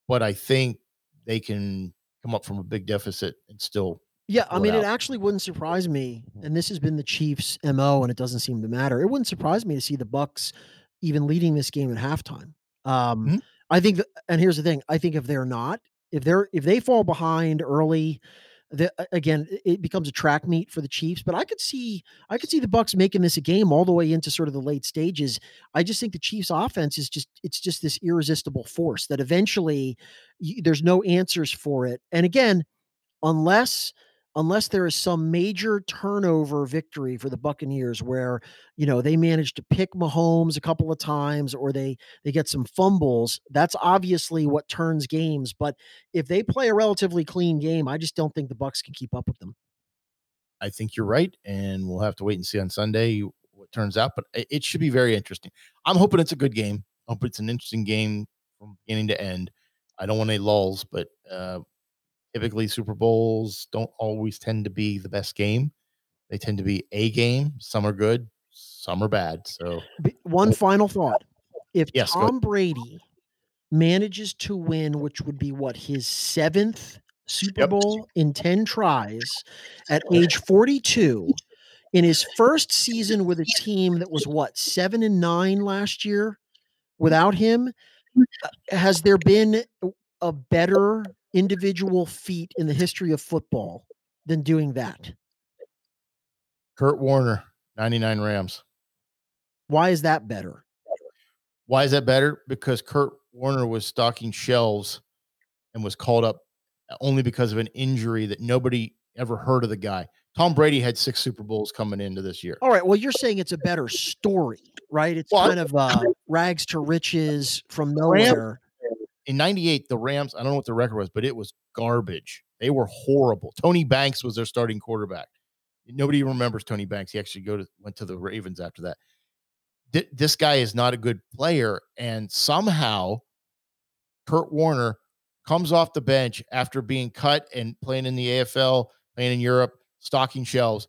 but I think they can come up from a big deficit and still. Yeah, I pull it mean, it actually wouldn't surprise me, and this has been the Chiefs' mo, and it doesn't seem to matter. It wouldn't surprise me to see the Bucks even leading this game at halftime. Um, Mhm. I think, that, and here's the thing: I think if they're not, if they're if they fall behind early, the, again, it- becomes a track meet for the Chiefs. But I could see, I could see the Bucks making this a game all the way into sort of the late stages. I just think the Chiefs' offense is just it's just this irresistible force that eventually there's no answers for it. And again, unless unless there is some major turnover victory for the Buccaneers where you know they manage to pick Mahomes a couple of times or they they get some fumbles that's obviously what turns games but if they play a relatively clean game I just don't think the Bucks can keep up with them I think you're right, and we'll have to wait and see on Sunday what turns out. But it, should be very interesting. I'm hoping it's a good game. I hope it's an interesting game from beginning to end. I don't want any lulls, but uh, typically Super Bowls don't always tend to be the best game. They tend to be a game. Some are good, some are bad. So one final thought if Yes, Tom Brady manages to win which would be what his seventh Super Yep. Bowl in 10 tries at age 42 in his first season with a team that was what, 7 and 9 last year without him, uh, has there been a better individual feat in the history of football than doing that? Kurt Warner, 99 Rams. Why is that better? Why is that better? Because Kurt Warner was stocking shelves and was called up only because of an injury that nobody ever heard of the guy. Tom Brady had six Super Bowls coming into this year. All right. Well, you're saying it's a better story, right? It's Well, kind of uh, rags to riches from nowhere. In 98, the Rams, I don't know what the record was, but it was garbage. They were horrible. Tony Banks was their starting quarterback. Nobody remembers Tony Banks. He actually go to went to the Ravens after that. Th- this guy is not a good player, and somehow Kurt Warner comes off the bench after being cut and playing in the AFL, playing in Europe, stocking shelves,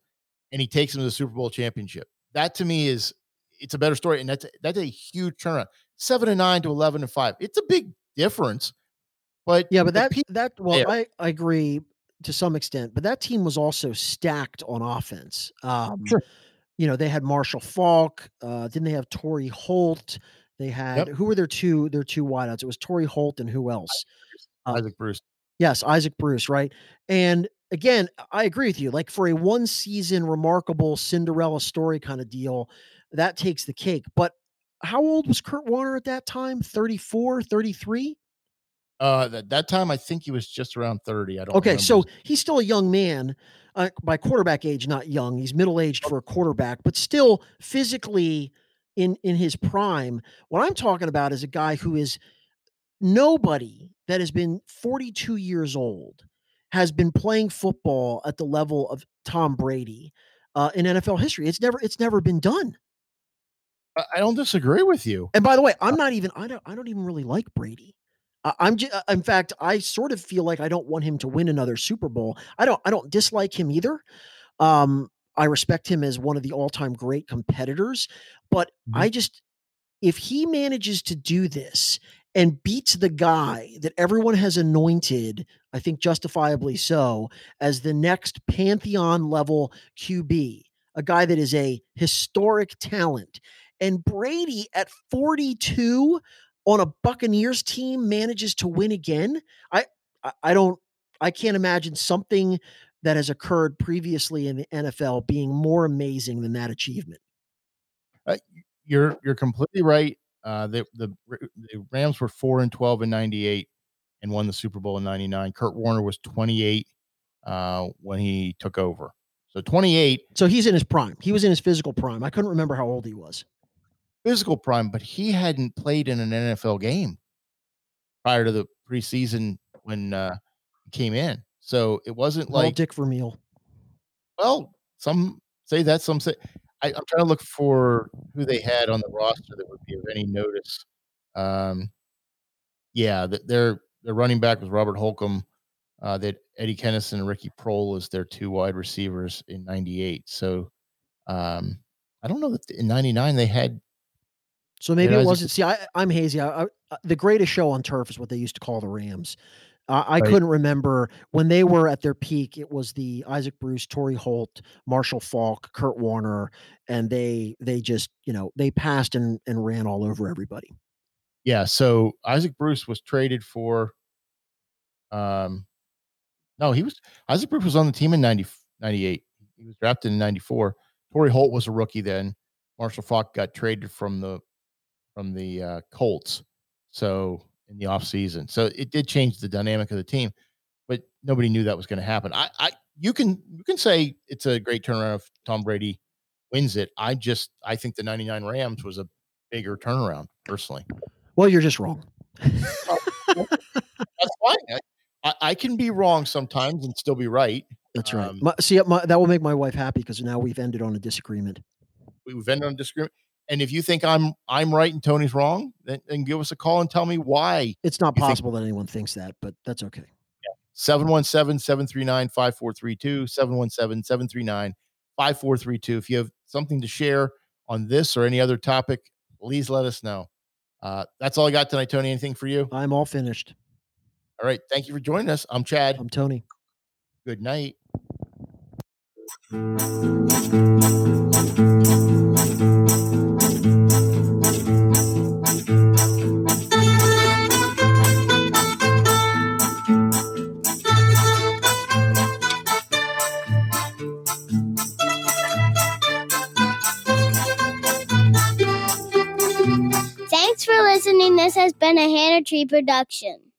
and he takes him to the Super Bowl championship. That to me is it's a better story, and that's that's a huge turnaround. Seven and nine to eleven and five. It's a big difference, but Yeah, but that that well. I I agree. to some extent, but that team was also stacked on offense. Um, Sure. You know, they had Marshall Faulk. Uh, then they have Torry Holt. They had who were their two their two wideouts? It was Torry Holt and who else? Uh, Isaac Bruce. Yes, Isaac Bruce, right? And again, I agree with you. Like for a one season remarkable Cinderella story kind of deal, that takes the cake. But how old was Kurt Warner at that time? 34, 33? Uh, that that time I think he was just around thirty. I don't. Okay, remember so he's still a young man. Uh, by quarterback age, not young. He's middle aged for a quarterback, but still physically in in his prime. What I'm talking about is a guy who is nobody that has been 42 years old has been playing football at the level of Tom Brady uh, in NFL history. It's never it's never been done. I don't disagree with you. And by the way, I'm uh, not even I don't I don't even really like Brady. I- I'm just, uh, in fact, I sort of feel like I don't want him to win another Super Bowl. I don't I don't dislike him either. Um, I respect him as one of the all-time great competitors, but mm-hmm. I just if he manages to do this and beats the guy that everyone has anointed, I think justifiably so, as the next pantheon level QB, a guy that is a historic talent. And Brady at 42 on a Buccaneers team manages to win again. I I, don't I can't imagine something that has occurred previously in the NFL being more amazing than that achievement. You're you're completely right. Uh, the the the Rams were four and twelve in '98 and won the Super Bowl in '99. Kurt Warner was 28 uh, when he took over. So 28 So he's in his prime. He was in his physical prime. I couldn't remember how old he was. physical prime, but he hadn't played in an NFL game prior to the preseason when uh, he came in. So it wasn't Well, like Dick Vermeil. Well, some say that, some say I, I'm trying to look for who they had on the roster that would be of any notice. Um, yeah, th- their their running back was Robert Holcombe. Uh, that Eddie Kennison and Ricky Proehl as their two wide receivers in '98. So um, I don't know that in '99 they had. So maybe it wasn't. See, I, I'm hazy. I, I, uh, the greatest show on turf is what they used to call the Rams. Uh, I Right. couldn't remember when they were at their peak. It was the Isaac Bruce, Torry Holt, Marshall Faulk, Kurt Warner, and they they just you know they passed and and ran all over everybody. Yeah, so Isaac Bruce was traded for. Um, no, he was Isaac Bruce was on the team in 90, 98. He was drafted in 94. Torry Holt was a rookie then. Marshall Faulk got traded from the from the uh, Colts. So in the offseason. So it did change the dynamic of the team, but nobody knew that was going to happen. I, I you can you can say it's a great turnaround if Tom Brady wins it. I just I think the 99 Rams was a bigger turnaround personally. Well, you're just wrong. That's fine. I, I, can be wrong sometimes and still be right. That's right. Um, My, see, my, that will make my wife happy because now we've ended on a disagreement. We've ended on disagreement. And if you think I'm I'm right and Tony's wrong, then, then give us a call and tell me why. It's not You think- possible that anyone thinks that, but that's okay. 717-739-5432, 717-739-5432. If you have something to share on this or any other topic, please let us know. Uh, that's all I got tonight, Tony. Anything for you? I'm all finished. All right. Thank you for joining us. I'm Chad. I'm Tony. Good night. Thanks for listening. This has been a Hannah Tree production.